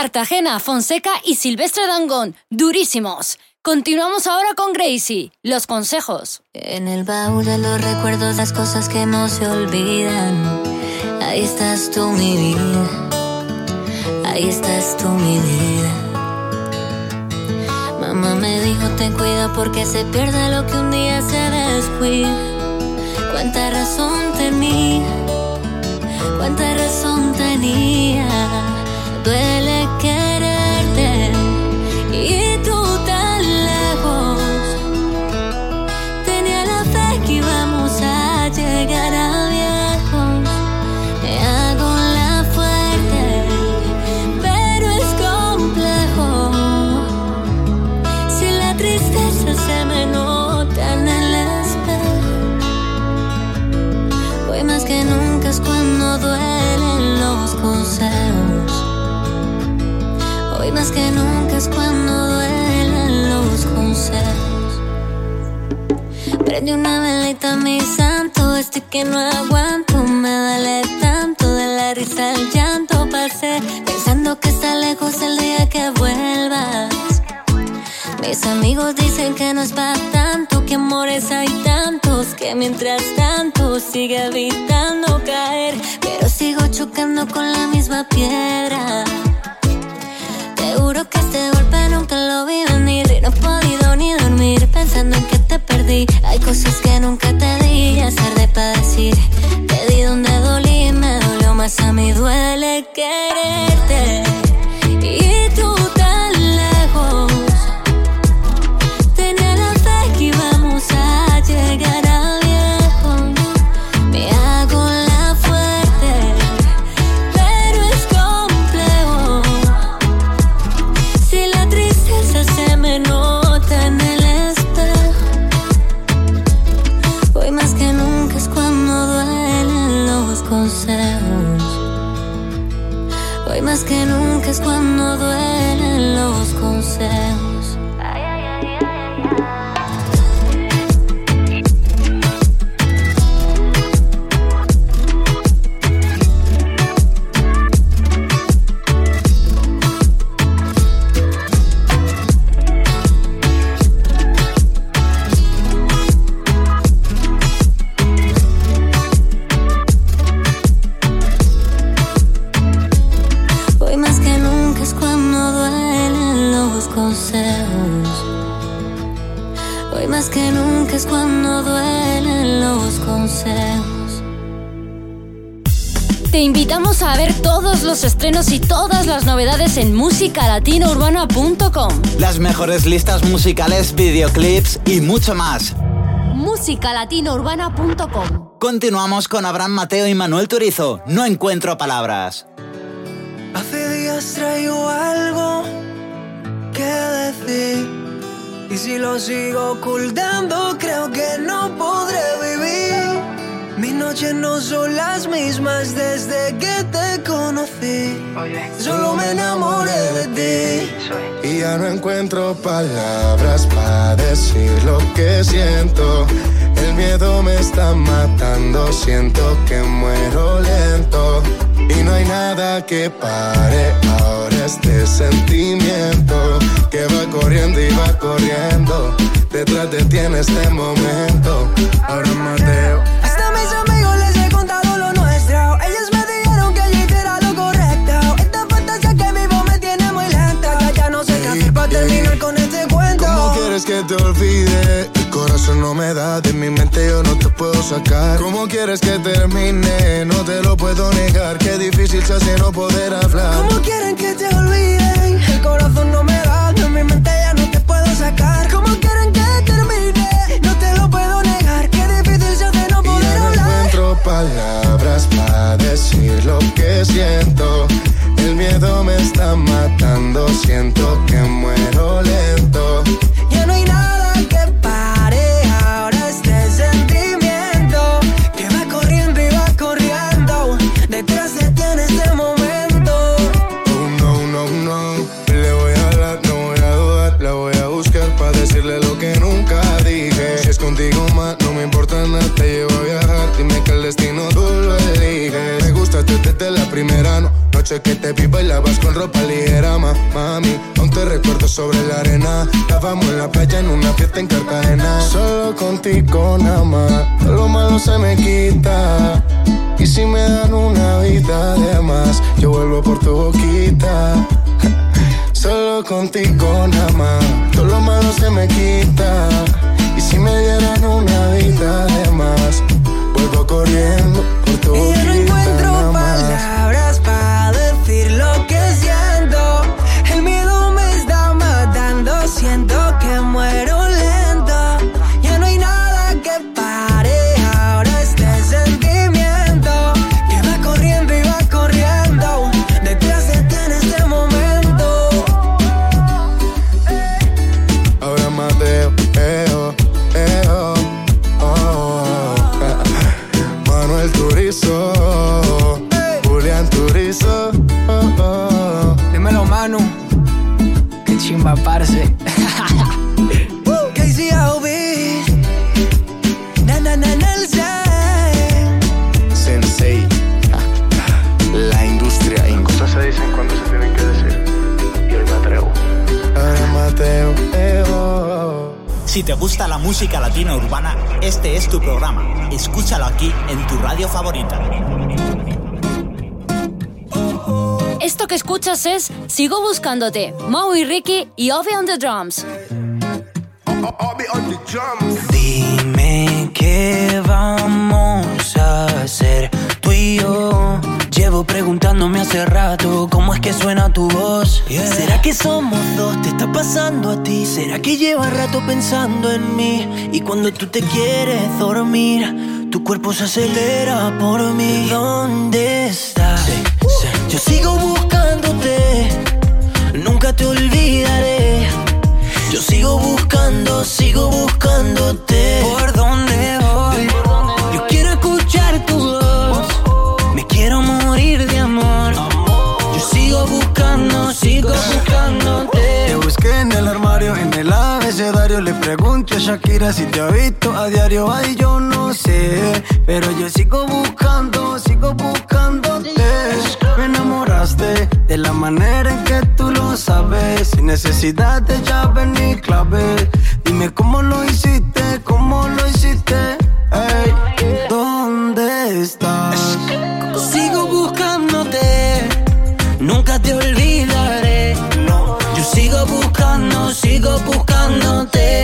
Cartagena, Fonseca y Silvestre Dangón, durísimos. Continuamos ahora con Gracie, los consejos. En el baúl de los recuerdos, las cosas que no se olvidan. Ahí estás tú, mi vida. Ahí estás tú, mi vida. Mamá me dijo, ten cuidado porque se pierde lo que un día se descuida. Cuánta razón tenía, cuánta razón tenía. Duele que nunca es cuando duelen los consejos. Prende una velita, mi santo, estoy que no aguanto, me duele tanto de la risa al llanto. Pasé pensando que está lejos el día que vuelvas. Mis amigos dicen que no es para tanto, que amores hay tantos, que mientras tanto sigue evitando caer, pero sigo chocando con la misma piedra. Te juro que este golpe nunca lo vi venir y no he podido ni dormir pensando en que te perdí. Hay cosas que nunca te di, ya es tarde para decir. Te di donde dolí, me dolió más a mí, duele quererte. Y tú es cuando duelen los consejos. Te invitamos a ver todos los estrenos y todas las novedades en musicalatinourbana.com. Las mejores listas musicales, videoclips y mucho más. musicalatinourbana.com. Continuamos con Abraham Mateo y Manuel Turizo. No encuentro palabras. Hace días traigo algo que decir. Y si lo sigo ocultando, creo que no podré vivir. Mis noches no son las mismas desde que te conocí. Solo me enamoré de ti. Y ya no encuentro palabras para decir lo que siento. El miedo me está matando, siento que muero lento. Y no hay nada que pare ahora este sentimiento que va corriendo y va corriendo. Detrás de ti en este momento. Ahora Mateo. Hasta mis amigos les he contado lo nuestro. Ellos me dijeron que yo hiciera lo correcto. Esta fantasía que vivo me tiene muy lenta. Ya, ya no sé qué hacer para terminar con este cuento. ¿Cómo quieres que te olvide? El corazón no me da, de mi mente yo no te puedo sacar. ¿Cómo quieres que termine? No te lo puedo negar. Qué difícil se hace no poder hablar. ¿Cómo quieren que te olviden? El corazón no me da, de mi mente ya no te puedo sacar. ¿Cómo quieren que termine? No te lo puedo negar. Qué difícil se hace no poder No hablar. encuentro palabras para decir lo que siento. El miedo me está matando, siento que muero lento. Noche que te vi bailabas con ropa ligera, ma, mami. Aún te recuerdo sobre la arena. Estábamos en la playa en una fiesta en Cartagena. Solo contigo nada más. Lo malo se me quita. Y si me dan una vida de más, yo vuelvo por tu boquita. Solo contigo nada más, todo lo malo se me quita. Y si me dieran una vida de más, vuelvo corriendo por tu boquita. Siento que muero Si te gusta la música latina urbana, este es tu programa. Escúchalo aquí en tu radio favorita. Esto que escuchas es Sigo Buscándote, Mau y Ricky y Ovi on the Drums. Dime qué vamos a hacer tú y yo. Llevo preguntándome hace rato cómo es que suena tu voz. ¿Será que somos dos? ¿Te está pasando a ti? ¿Será que llevas rato pensando en mí? Y cuando tú te quieres dormir, tu cuerpo se acelera por mí. ¿Dónde estás? Yo sigo buscándote, nunca te olvidaré. Yo sigo buscando, sigo buscándote. ¿Por dónde voy? Pregunte a Shakira si te ha visto a diario, ay, yo no sé. Pero yo sigo buscando, sigo buscándote. Me enamoraste de la manera en que tú lo sabes. Sin necesidad de llave ni clave. Dime cómo lo hiciste,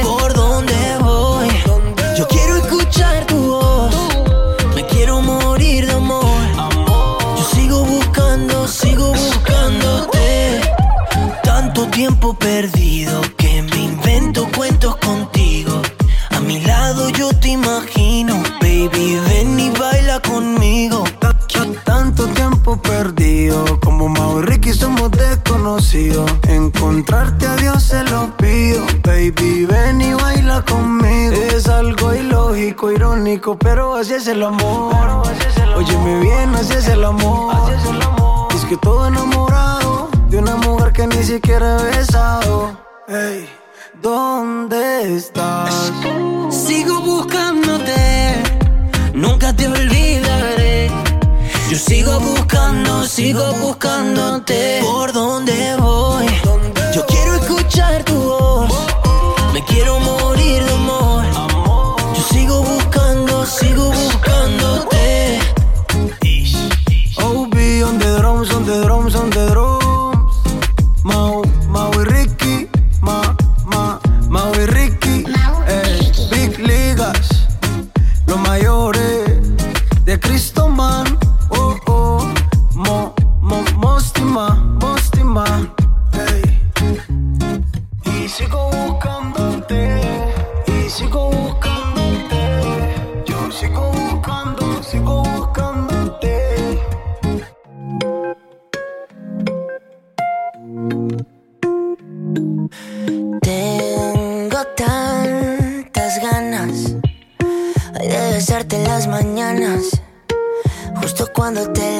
¿Por dónde voy? Yo quiero escuchar tu voz. Me quiero morir de amor. Yo sigo buscando, sigo buscándote. Tanto tiempo perdido que me invento cuentos contigo. A mi lado yo te imagino, baby, ven y baila conmigo. Tanto tiempo perdido, como Mau y somos desconocidos. Encontrarte a Dios se lo pido, baby, ven y baila conmigo. Es algo ilógico, irónico, pero así es el amor. Óyeme bien, así es el amor. Es que todo enamorado de una mujer que ni siquiera he besado. Ey, ¿dónde estás? Sigo buscándote, nunca te olvidaré. Yo sigo buscando, sigo buscándote. ¿Por dónde voy? Escuchar tu voz. Me quiero morir de amor. Yo sigo buscando, sigo buscándote. The drums, on the drums, on the drums. Cuando te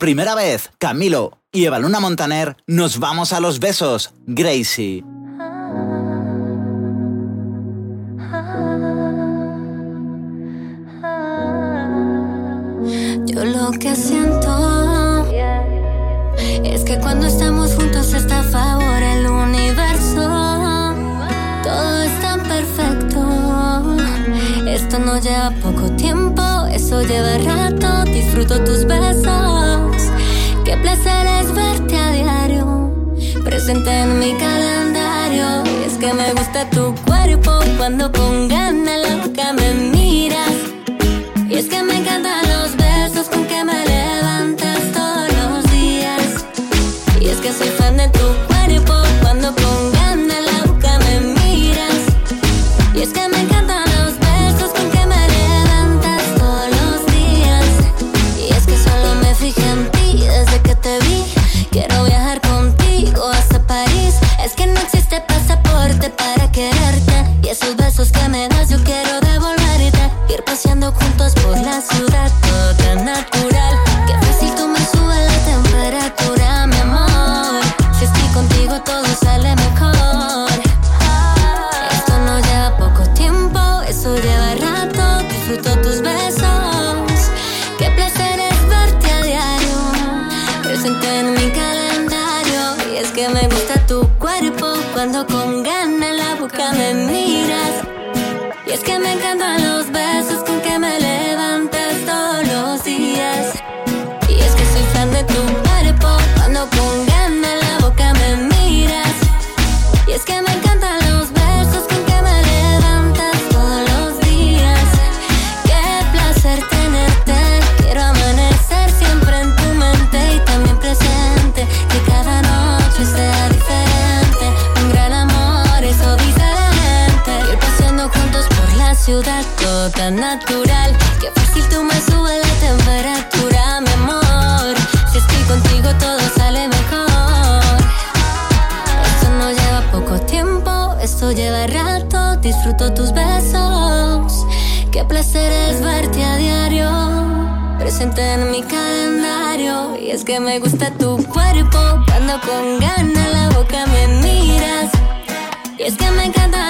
primera vez, Camilo y Evaluna Montaner nos vamos a los besos. Gracie. Yo lo que siento es que cuando estamos juntos está a favor el universo. Todo es tan perfecto. Esto no lleva poco tiempo, eso lleva rato. Disfruto tus besos. Presente en mi calendario. Y es que me gusta tu cuerpo cuando con ganas la boca me miras. Y es que me encantan los besos con que me levantas todos los días. Y es que soy fan de tu cuerpo cuando con ganas la boca me miras. Y es que me existe pasaporte para quererte. Y esos besos que me das yo quiero devolverte. Ir paseando juntos por la ciudad, que me encantan natural. Qué fácil tú me subes la temperatura, mi amor. Si estoy contigo, todo sale mejor. Esto no lleva poco tiempo, esto lleva rato. Disfruto tus besos. Qué placer es verte a diario. Presente en mi calendario. Y es que me gusta tu cuerpo. Cuando con ganas la boca me miras. Y es que me encantan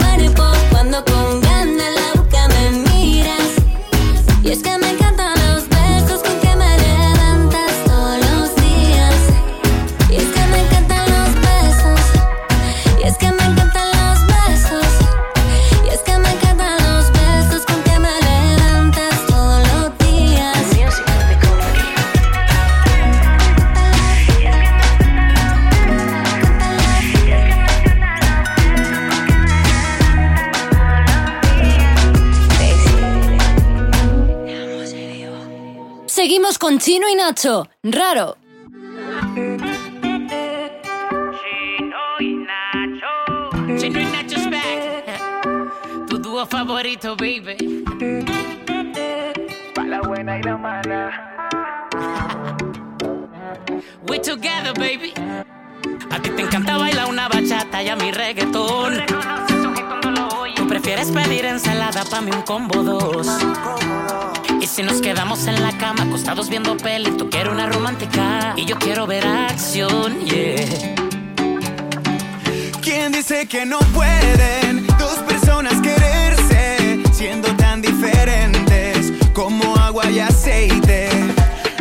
Chino y Nacho. Raro. Chino y Nacho's back. Tu dúo favorito, baby. Pa' la buena y la mala. We together, baby. A ti te encanta bailar una bachata y a mi reggaetón. Prefieres pedir ensalada pa' mí un combo dos. Y si nos quedamos en la cama acostados viendo peli, tú quieres una romántica y yo quiero ver acción, yeah. ¿Quién dice que no pueden dos personas quererse siendo tan diferentes como agua y aceite?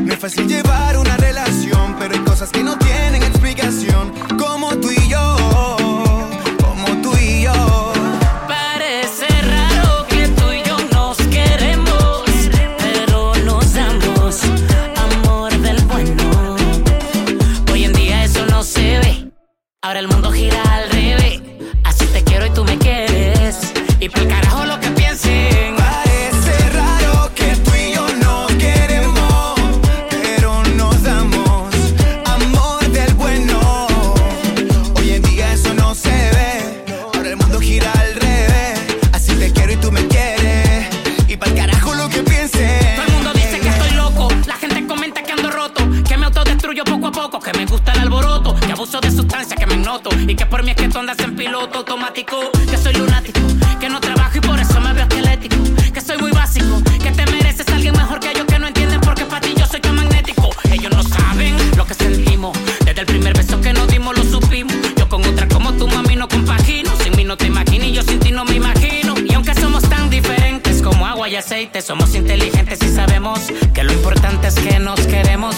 No es fácil llevar una relación, pero hay cosas que no tienen Ahora el mundo Y que por mí es que tú andas en piloto automático. Que soy lunático, que no trabajo y por eso me veo esquelético. Que soy muy básico, que te mereces a alguien mejor que yo que no entienden porque para ti yo soy tan magnético. Ellos no saben lo que sentimos. Desde el primer beso que nos dimos lo supimos. Yo con otra como tu mami no compagino. Sin mí no te imagino y yo sin ti no me imagino. Y aunque somos tan diferentes como agua y aceite, somos inteligentes y sabemos que lo importante es que nos queremos.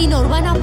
Latina Urbana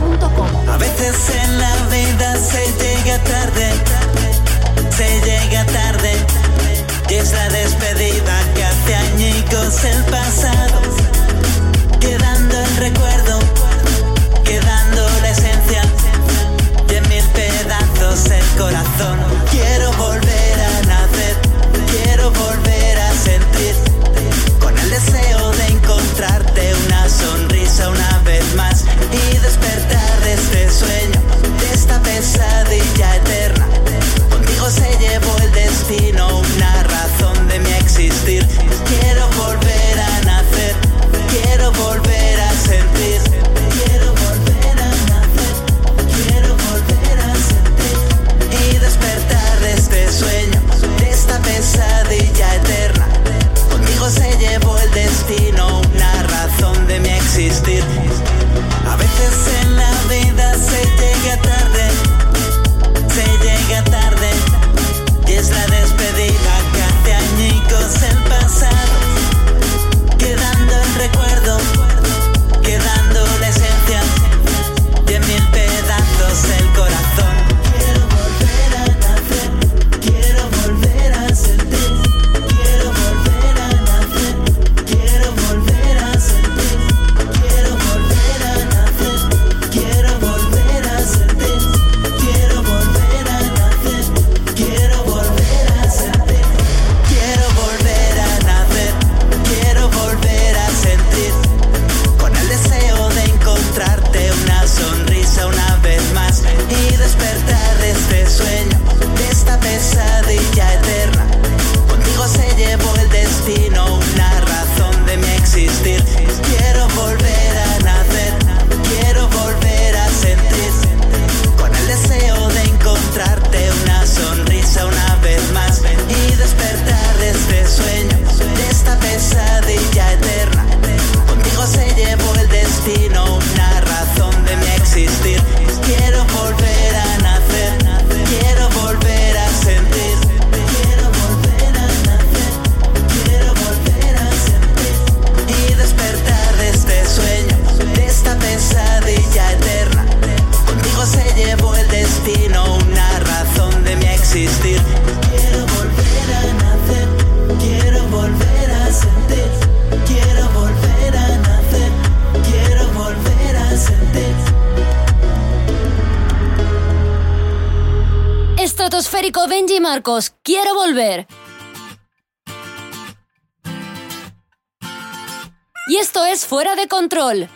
Sol,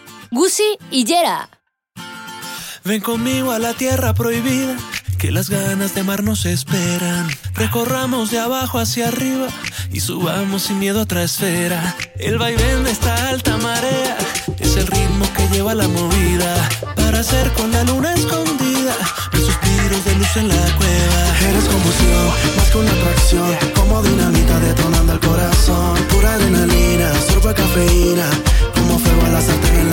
y Yera. Ven conmigo a la tierra prohibida, que las ganas de mar nos esperan. Recorramos de abajo hacia arriba y subamos sin miedo a otra esfera. El vaivén de esta alta marea es el ritmo que lleva la movida. Para hacer con la luna escondida, los suspiros de luz en la cueva. Eres confusión, más que una atracción, como dinamita detonando el corazón. Pura adrenalina, sorba cafeína fuego a la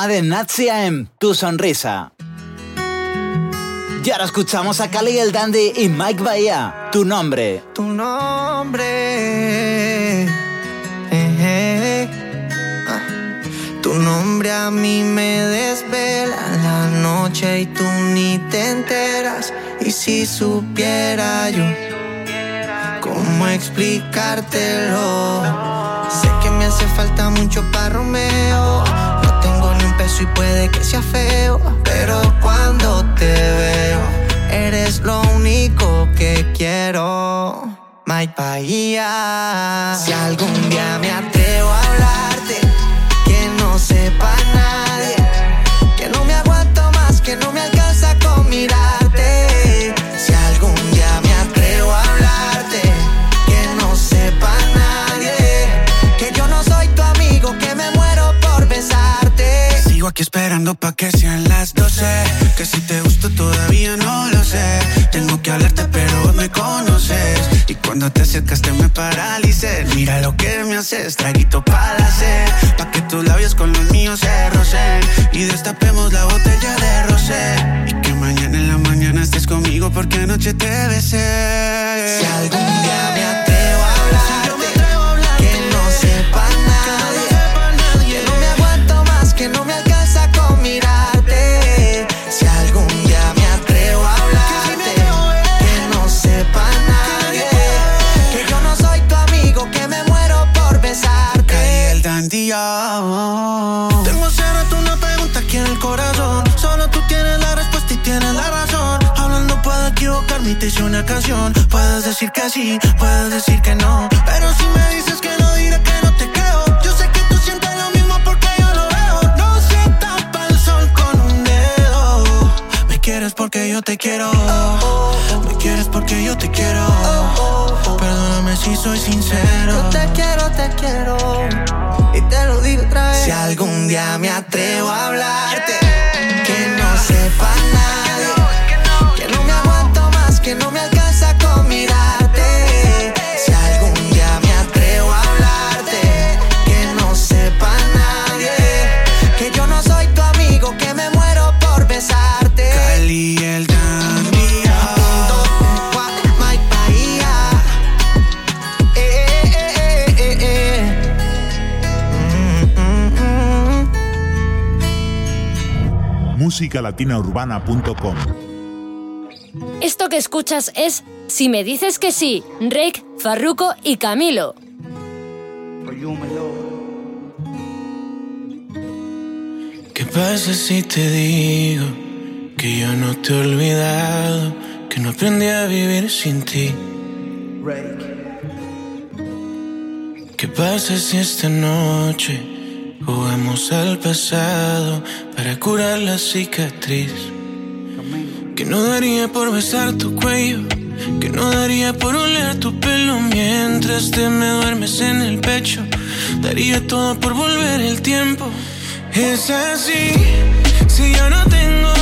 programa de Natsia en Tu Sonrisa. Y ahora escuchamos a Cali el Dandy y Mike Bahía, Tu Nombre. Tu Nombre. Eh, eh, eh. Ah. Tu nombre a mí me desvela la noche y tú ni te enteras. Y si supiera yo cómo explicártelo. Sé que me hace falta mucho para Romeo y puede que sea feo, pero cuando te veo, eres lo único que quiero. My Bahía. Si algún día me atrevo a pa' que sean las 12 Que si te gusto todavía no lo sé. Tengo que hablarte pero vos me conoces. Y cuando te acercaste me paralicé Mira lo que me haces, traguito para sed. Pa' que tus labios con los míos se rocen. Y destapemos la botella de rosé Y que mañana en la mañana estés conmigo porque anoche te besé. Si algún día me atrevo a hablarte, Tengo hace rato una pregunta aquí en el corazón. Solo tú tienes la respuesta y tienes la razón. Hablando puedo equivocarme y te hice una canción. Puedes decir que sí, puedes decir que no. Pero si me dices que no, diré que no te quieres porque yo te quiero. Me quieres porque yo te quiero. Perdóname si soy sincero. Yo te quiero, te quiero. Y te lo digo otra vez. Si algún día me atrevo a hablarte, que no sepa nadie. Que no me aguanto más, que no me alcanza con mirarte. musicalatinaurbana.com Esto que escuchas es Si me dices que sí, Rake, Farruko y Camilo. ¿Qué pasa si te digo que yo no te he olvidado, que no aprendí a vivir sin ti? ¿Qué pasa si esta noche jugamos al pasado para curar la cicatriz? Que no daría por besar tu cuello, que no daría por oler tu pelo mientras te me duermes en el pecho. Daría todo por volver el tiempo. Es así, si yo no tengo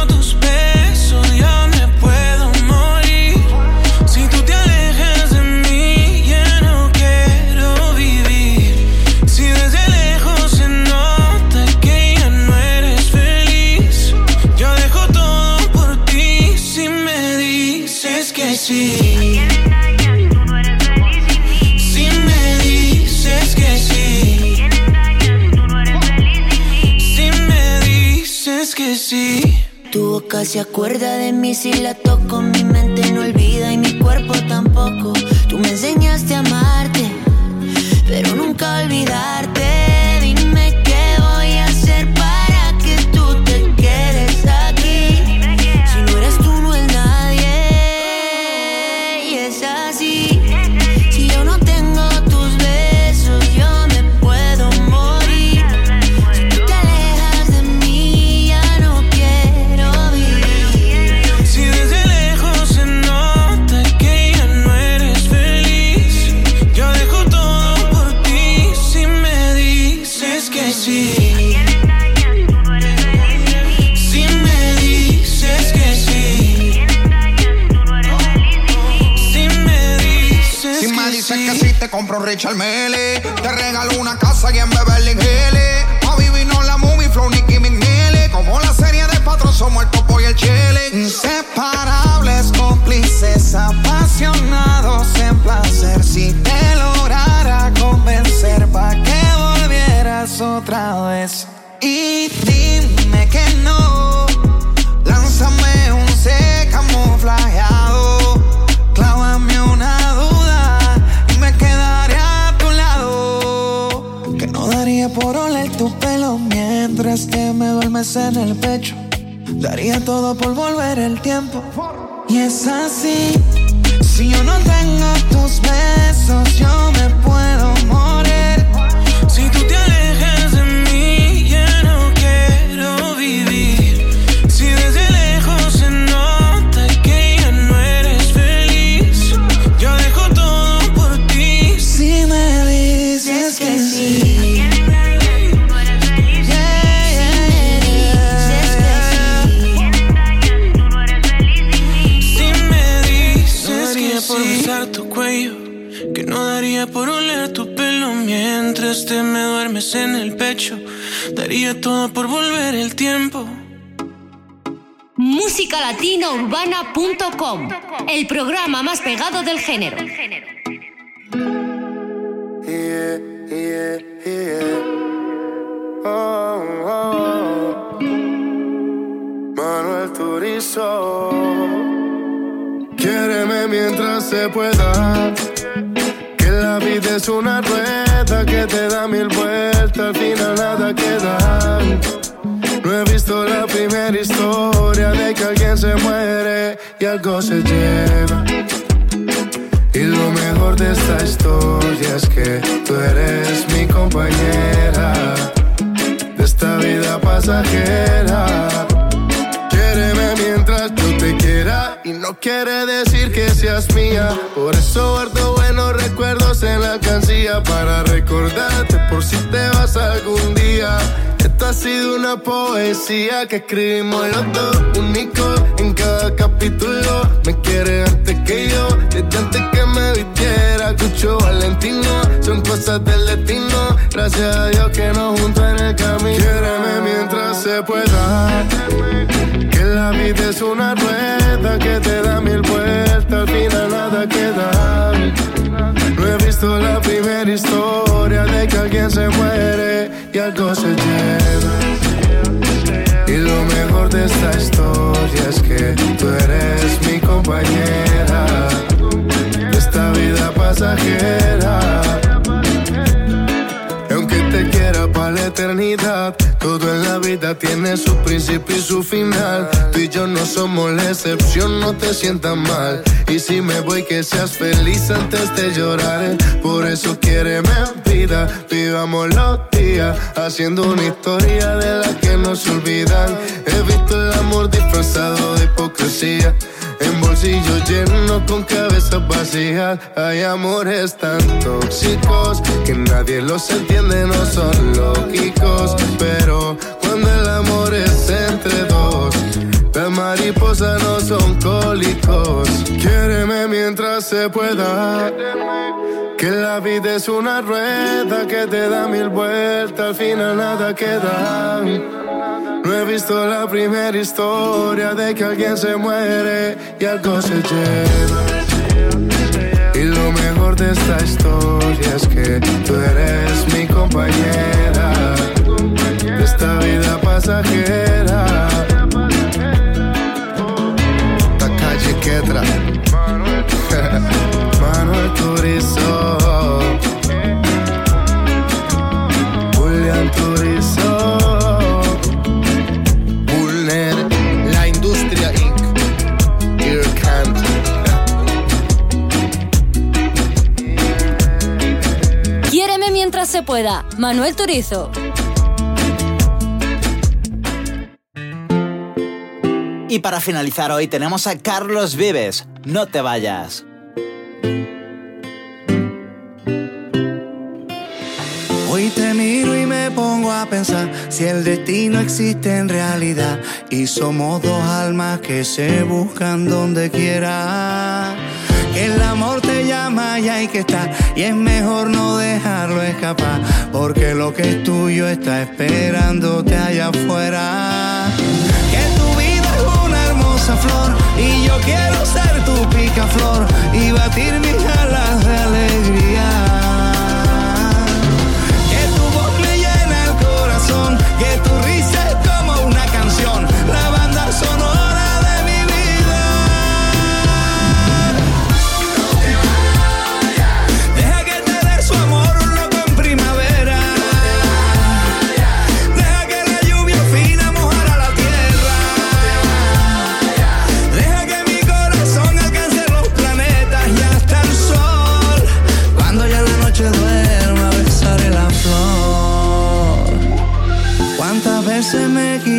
que sí. Tu boca se acuerda de mí si la toco, mi mente no olvida y mi cuerpo tampoco. Tú me enseñaste a amarte, pero nunca a Richard. Te regalo una casa y en Beverly Hills. A vivir no la movie, Flow, Nicky McNeely. Como la serie de patrón, somos el topo y el chile. Inseparables, cómplices, apasionados en placer. Si te lograra convencer, pa' que volvieras otra vez. Y dime que que me duermes en el pecho. Daría todo por volver el tiempo. Y es así. Daría todo por volver el tiempo. Musicalatinourbana.com, el programa más pegado del género. Yeah, yeah, yeah. Oh, oh. Manuel Turizo. Quiéreme mientras se pueda. Que la vida es una rueda que te da mil vueltas, al final historia de que alguien se muere y algo se lleva. Y lo mejor de esta historia es que tú eres mi compañera de esta vida pasajera. Y no quiere decir que seas mía. Por eso guardo buenos recuerdos en la alcancía para recordarte por si te vas algún día. Esto ha sido una poesía que escribimos los dos, únicos en cada capítulo. Me quiere antes que yo, antes que me vistiera. Cucho Valentino, son cosas del destino. Gracias a Dios que nos juntó en el camino. Quiéreme mientras se pueda. Que la vida es una rueda que te da mil vueltas, al final nada queda. No he visto la primera historia de que alguien se muere y algo se lleva. Y lo mejor de esta historia es que tú eres mi compañera vida pasajera. Y aunque te quiera para la eternidad, todo en la vida tiene su principio y su final. Tú y yo no somos la excepción, no te sientas mal. Y si me voy, que seas feliz antes de llorar. Por eso quiéreme vida, vivamos los días, haciendo una historia de la que no se olvidan. He visto el amor disfrazado de hipocresía. En bolsillos llenos con cabezas vacías. Hay amores tan tóxicos Que nadie los entiende, no son lógicos. Pero cuando el amor es entre dos mariposas no son cólicos Quiéreme mientras se pueda Que la vida es una rueda Que te da mil vueltas Al final nada queda no he visto la primera historia de que alguien se muere y algo se lleva. Y lo mejor de esta historia es que tú eres mi compañera de esta vida pasajera. Quetra, Manuel Turizo, Julián Turizo. Bulner, la industria Inc. Irkan. Quiéreme mientras se pueda. Manuel Turizo. Y para finalizar hoy tenemos a Carlos Vives. No te vayas. Hoy te miro y me pongo a pensar si el destino existe en realidad y somos dos almas que se buscan donde quiera. Que el amor te llama y hay que estar y es mejor no dejarlo escapar porque lo que es tuyo está esperándote allá afuera. Y yo quiero ser tu picaflor y batir mis alas de alegría.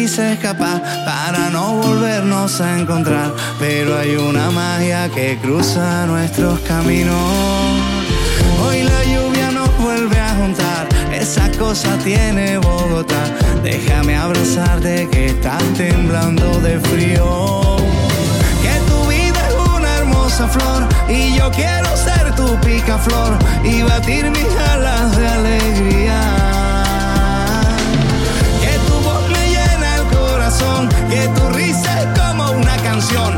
Quise escapar para no volvernos a encontrar. Pero hay una magia que cruza nuestros caminos. Hoy la lluvia nos vuelve a juntar. Esa cosa tiene Bogotá. Déjame abrazarte que estás temblando de frío. Que tu vida es una hermosa flor y yo quiero ser tu picaflor y batir mis alas de alegría. Que tu risa como una canción,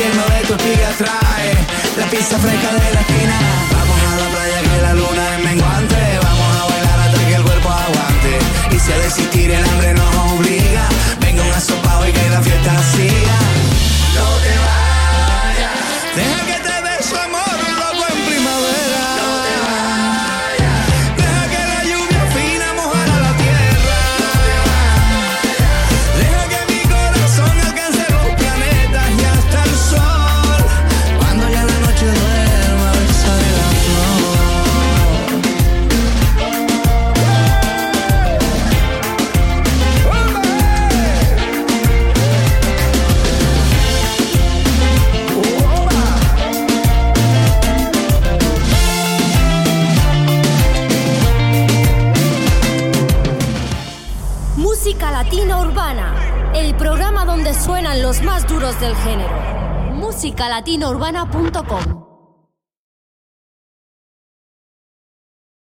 de tu trae la pizza fresca de la esquina. Vamos a la playa que la luna es menguante, vamos a bailar hasta que el cuerpo aguante. Y si a desistir el hambre nos obliga, venga un asopado y que la fiesta siga. Los más duros del género. musicalatinourbana.com